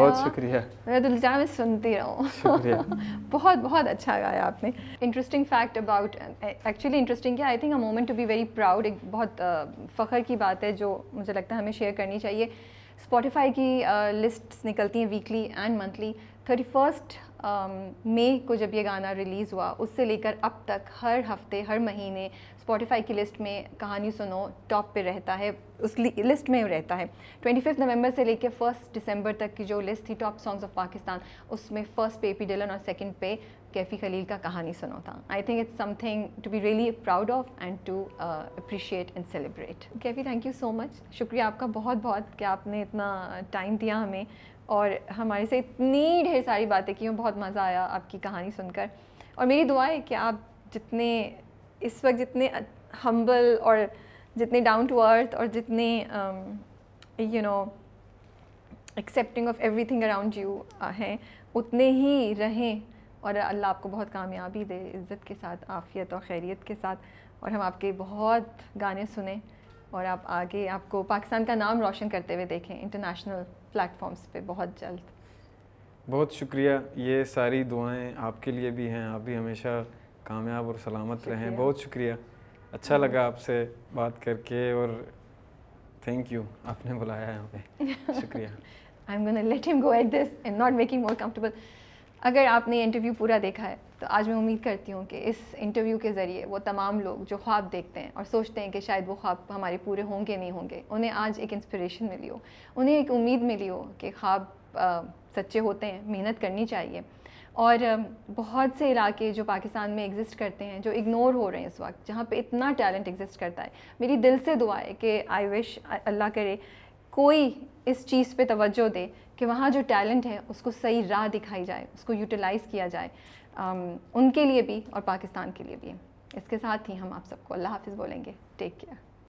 S2: بہت شکریہ۔
S1: دل چاہ میں سنتی رہوں۔
S2: شکریہ۔ [laughs]
S1: بہت بہت اچھا گایا آپ نے۔ Interesting fact about actually interesting کیا I think a moment to be very proud ایک بہت فخر کی بات ہے جو مجھے لگتا ہے ہمیں شیئر کرنی چاہیے۔ اسپوٹیفائی کی لسٹس نکلتی ہیں weekly and monthly thirty first May کو جب یہ گانا ریلیز ہوا، اس سے لے کر اب تک ہر ہفتے، ہر مہینے اسپوٹیفائی کی لسٹ میں کہانی سنو ٹاپ پہ رہتا ہے، اس لسٹ میں رہتا ہے۔ ٹوئنٹی ففتھ نومبر سے لے کے فرسٹ ڈسمبر تک کی جو لسٹ تھی ٹاپ سانگس آف پاکستان اس میں فرسٹ پہ پی ڈلن اور سیکنڈ پہ کیفی خلیل کا کہانی سنو تھا۔ I think it's something to be really proud of and to appreciate and celebrate Kaifi thank you so much شکریہ آپ کا بہت بہت کہ آپ نے اتنا ٹائم دیا ہمیں۔ اور ہمارے سے اتنی ڈھیر ساری باتیں کی بہت مزہ آیا آپ کی کہانی سن کر۔ اور میری دعا ہے کہ آپ جتنے اس وقت جتنے ہمبل اور جتنے ڈاؤن ٹو ارتھ اور جتنے you know accepting of everything around you ہیں، اتنے ہی رہیں۔ اور اللہ آپ کو بہت کامیابی دے، عزت کے ساتھ، عافیت اور خیریت کے ساتھ۔ اور ہم آپ کے بہت گانے سنیں اور آپ آگے آپ کو پاکستان کا نام روشن کرتے ہوئے دیکھیں، انٹرنیشنل پلیٹفارمس پہ بہت جلد۔
S2: بہت شکریہ یہ ساری دعائیں آپ کے لیے بھی ہیں۔ آپ بھی ہمیشہ کامیاب اور سلامت رہیں۔ بہت شکریہ۔ اچھا لگا آپ سے بات کر کے اور تھینک یو آپ نے بلایا یہاں پہ۔ [laughs] شکریہ۔
S1: آئی I'm gonna let him go at this and not making more comfortable اگر آپ نے انٹرویو پورا دیکھا ہے، تو آج میں امید کرتی ہوں کہ اس انٹرویو کے ذریعے وہ تمام لوگ جو خواب دیکھتے ہیں اور سوچتے ہیں کہ شاید وہ خواب ہمارے پورے ہوں گے، نہیں ہوں گے، انہیں آج ایک انسپریشن ملی ہو۔ انہیں ایک امید ملی ہو کہ خواب سچے ہوتے ہیں، محنت کرنی چاہیے۔ اور بہت سے علاقے جو پاکستان میں ایگزسٹ کرتے ہیں، جو اگنور ہو رہے ہیں اس وقت، جہاں پہ اتنا ٹیلنٹ ایگزسٹ کرتا ہے۔ میری دل سے دعا ہے کہ آئی وش اللہ کرے، کوئی اس چیز پہ توجہ دے کہ وہاں جو ٹیلنٹ ہے، اس کو صحیح راہ دکھائی جائے، اس کو یوٹیلائز کیا جائے ان کے لیے بھی اور پاکستان کے لیے بھی۔ اس کے ساتھ ہی ہم آپ سب کو اللہ حافظ بولیں گے۔ Take care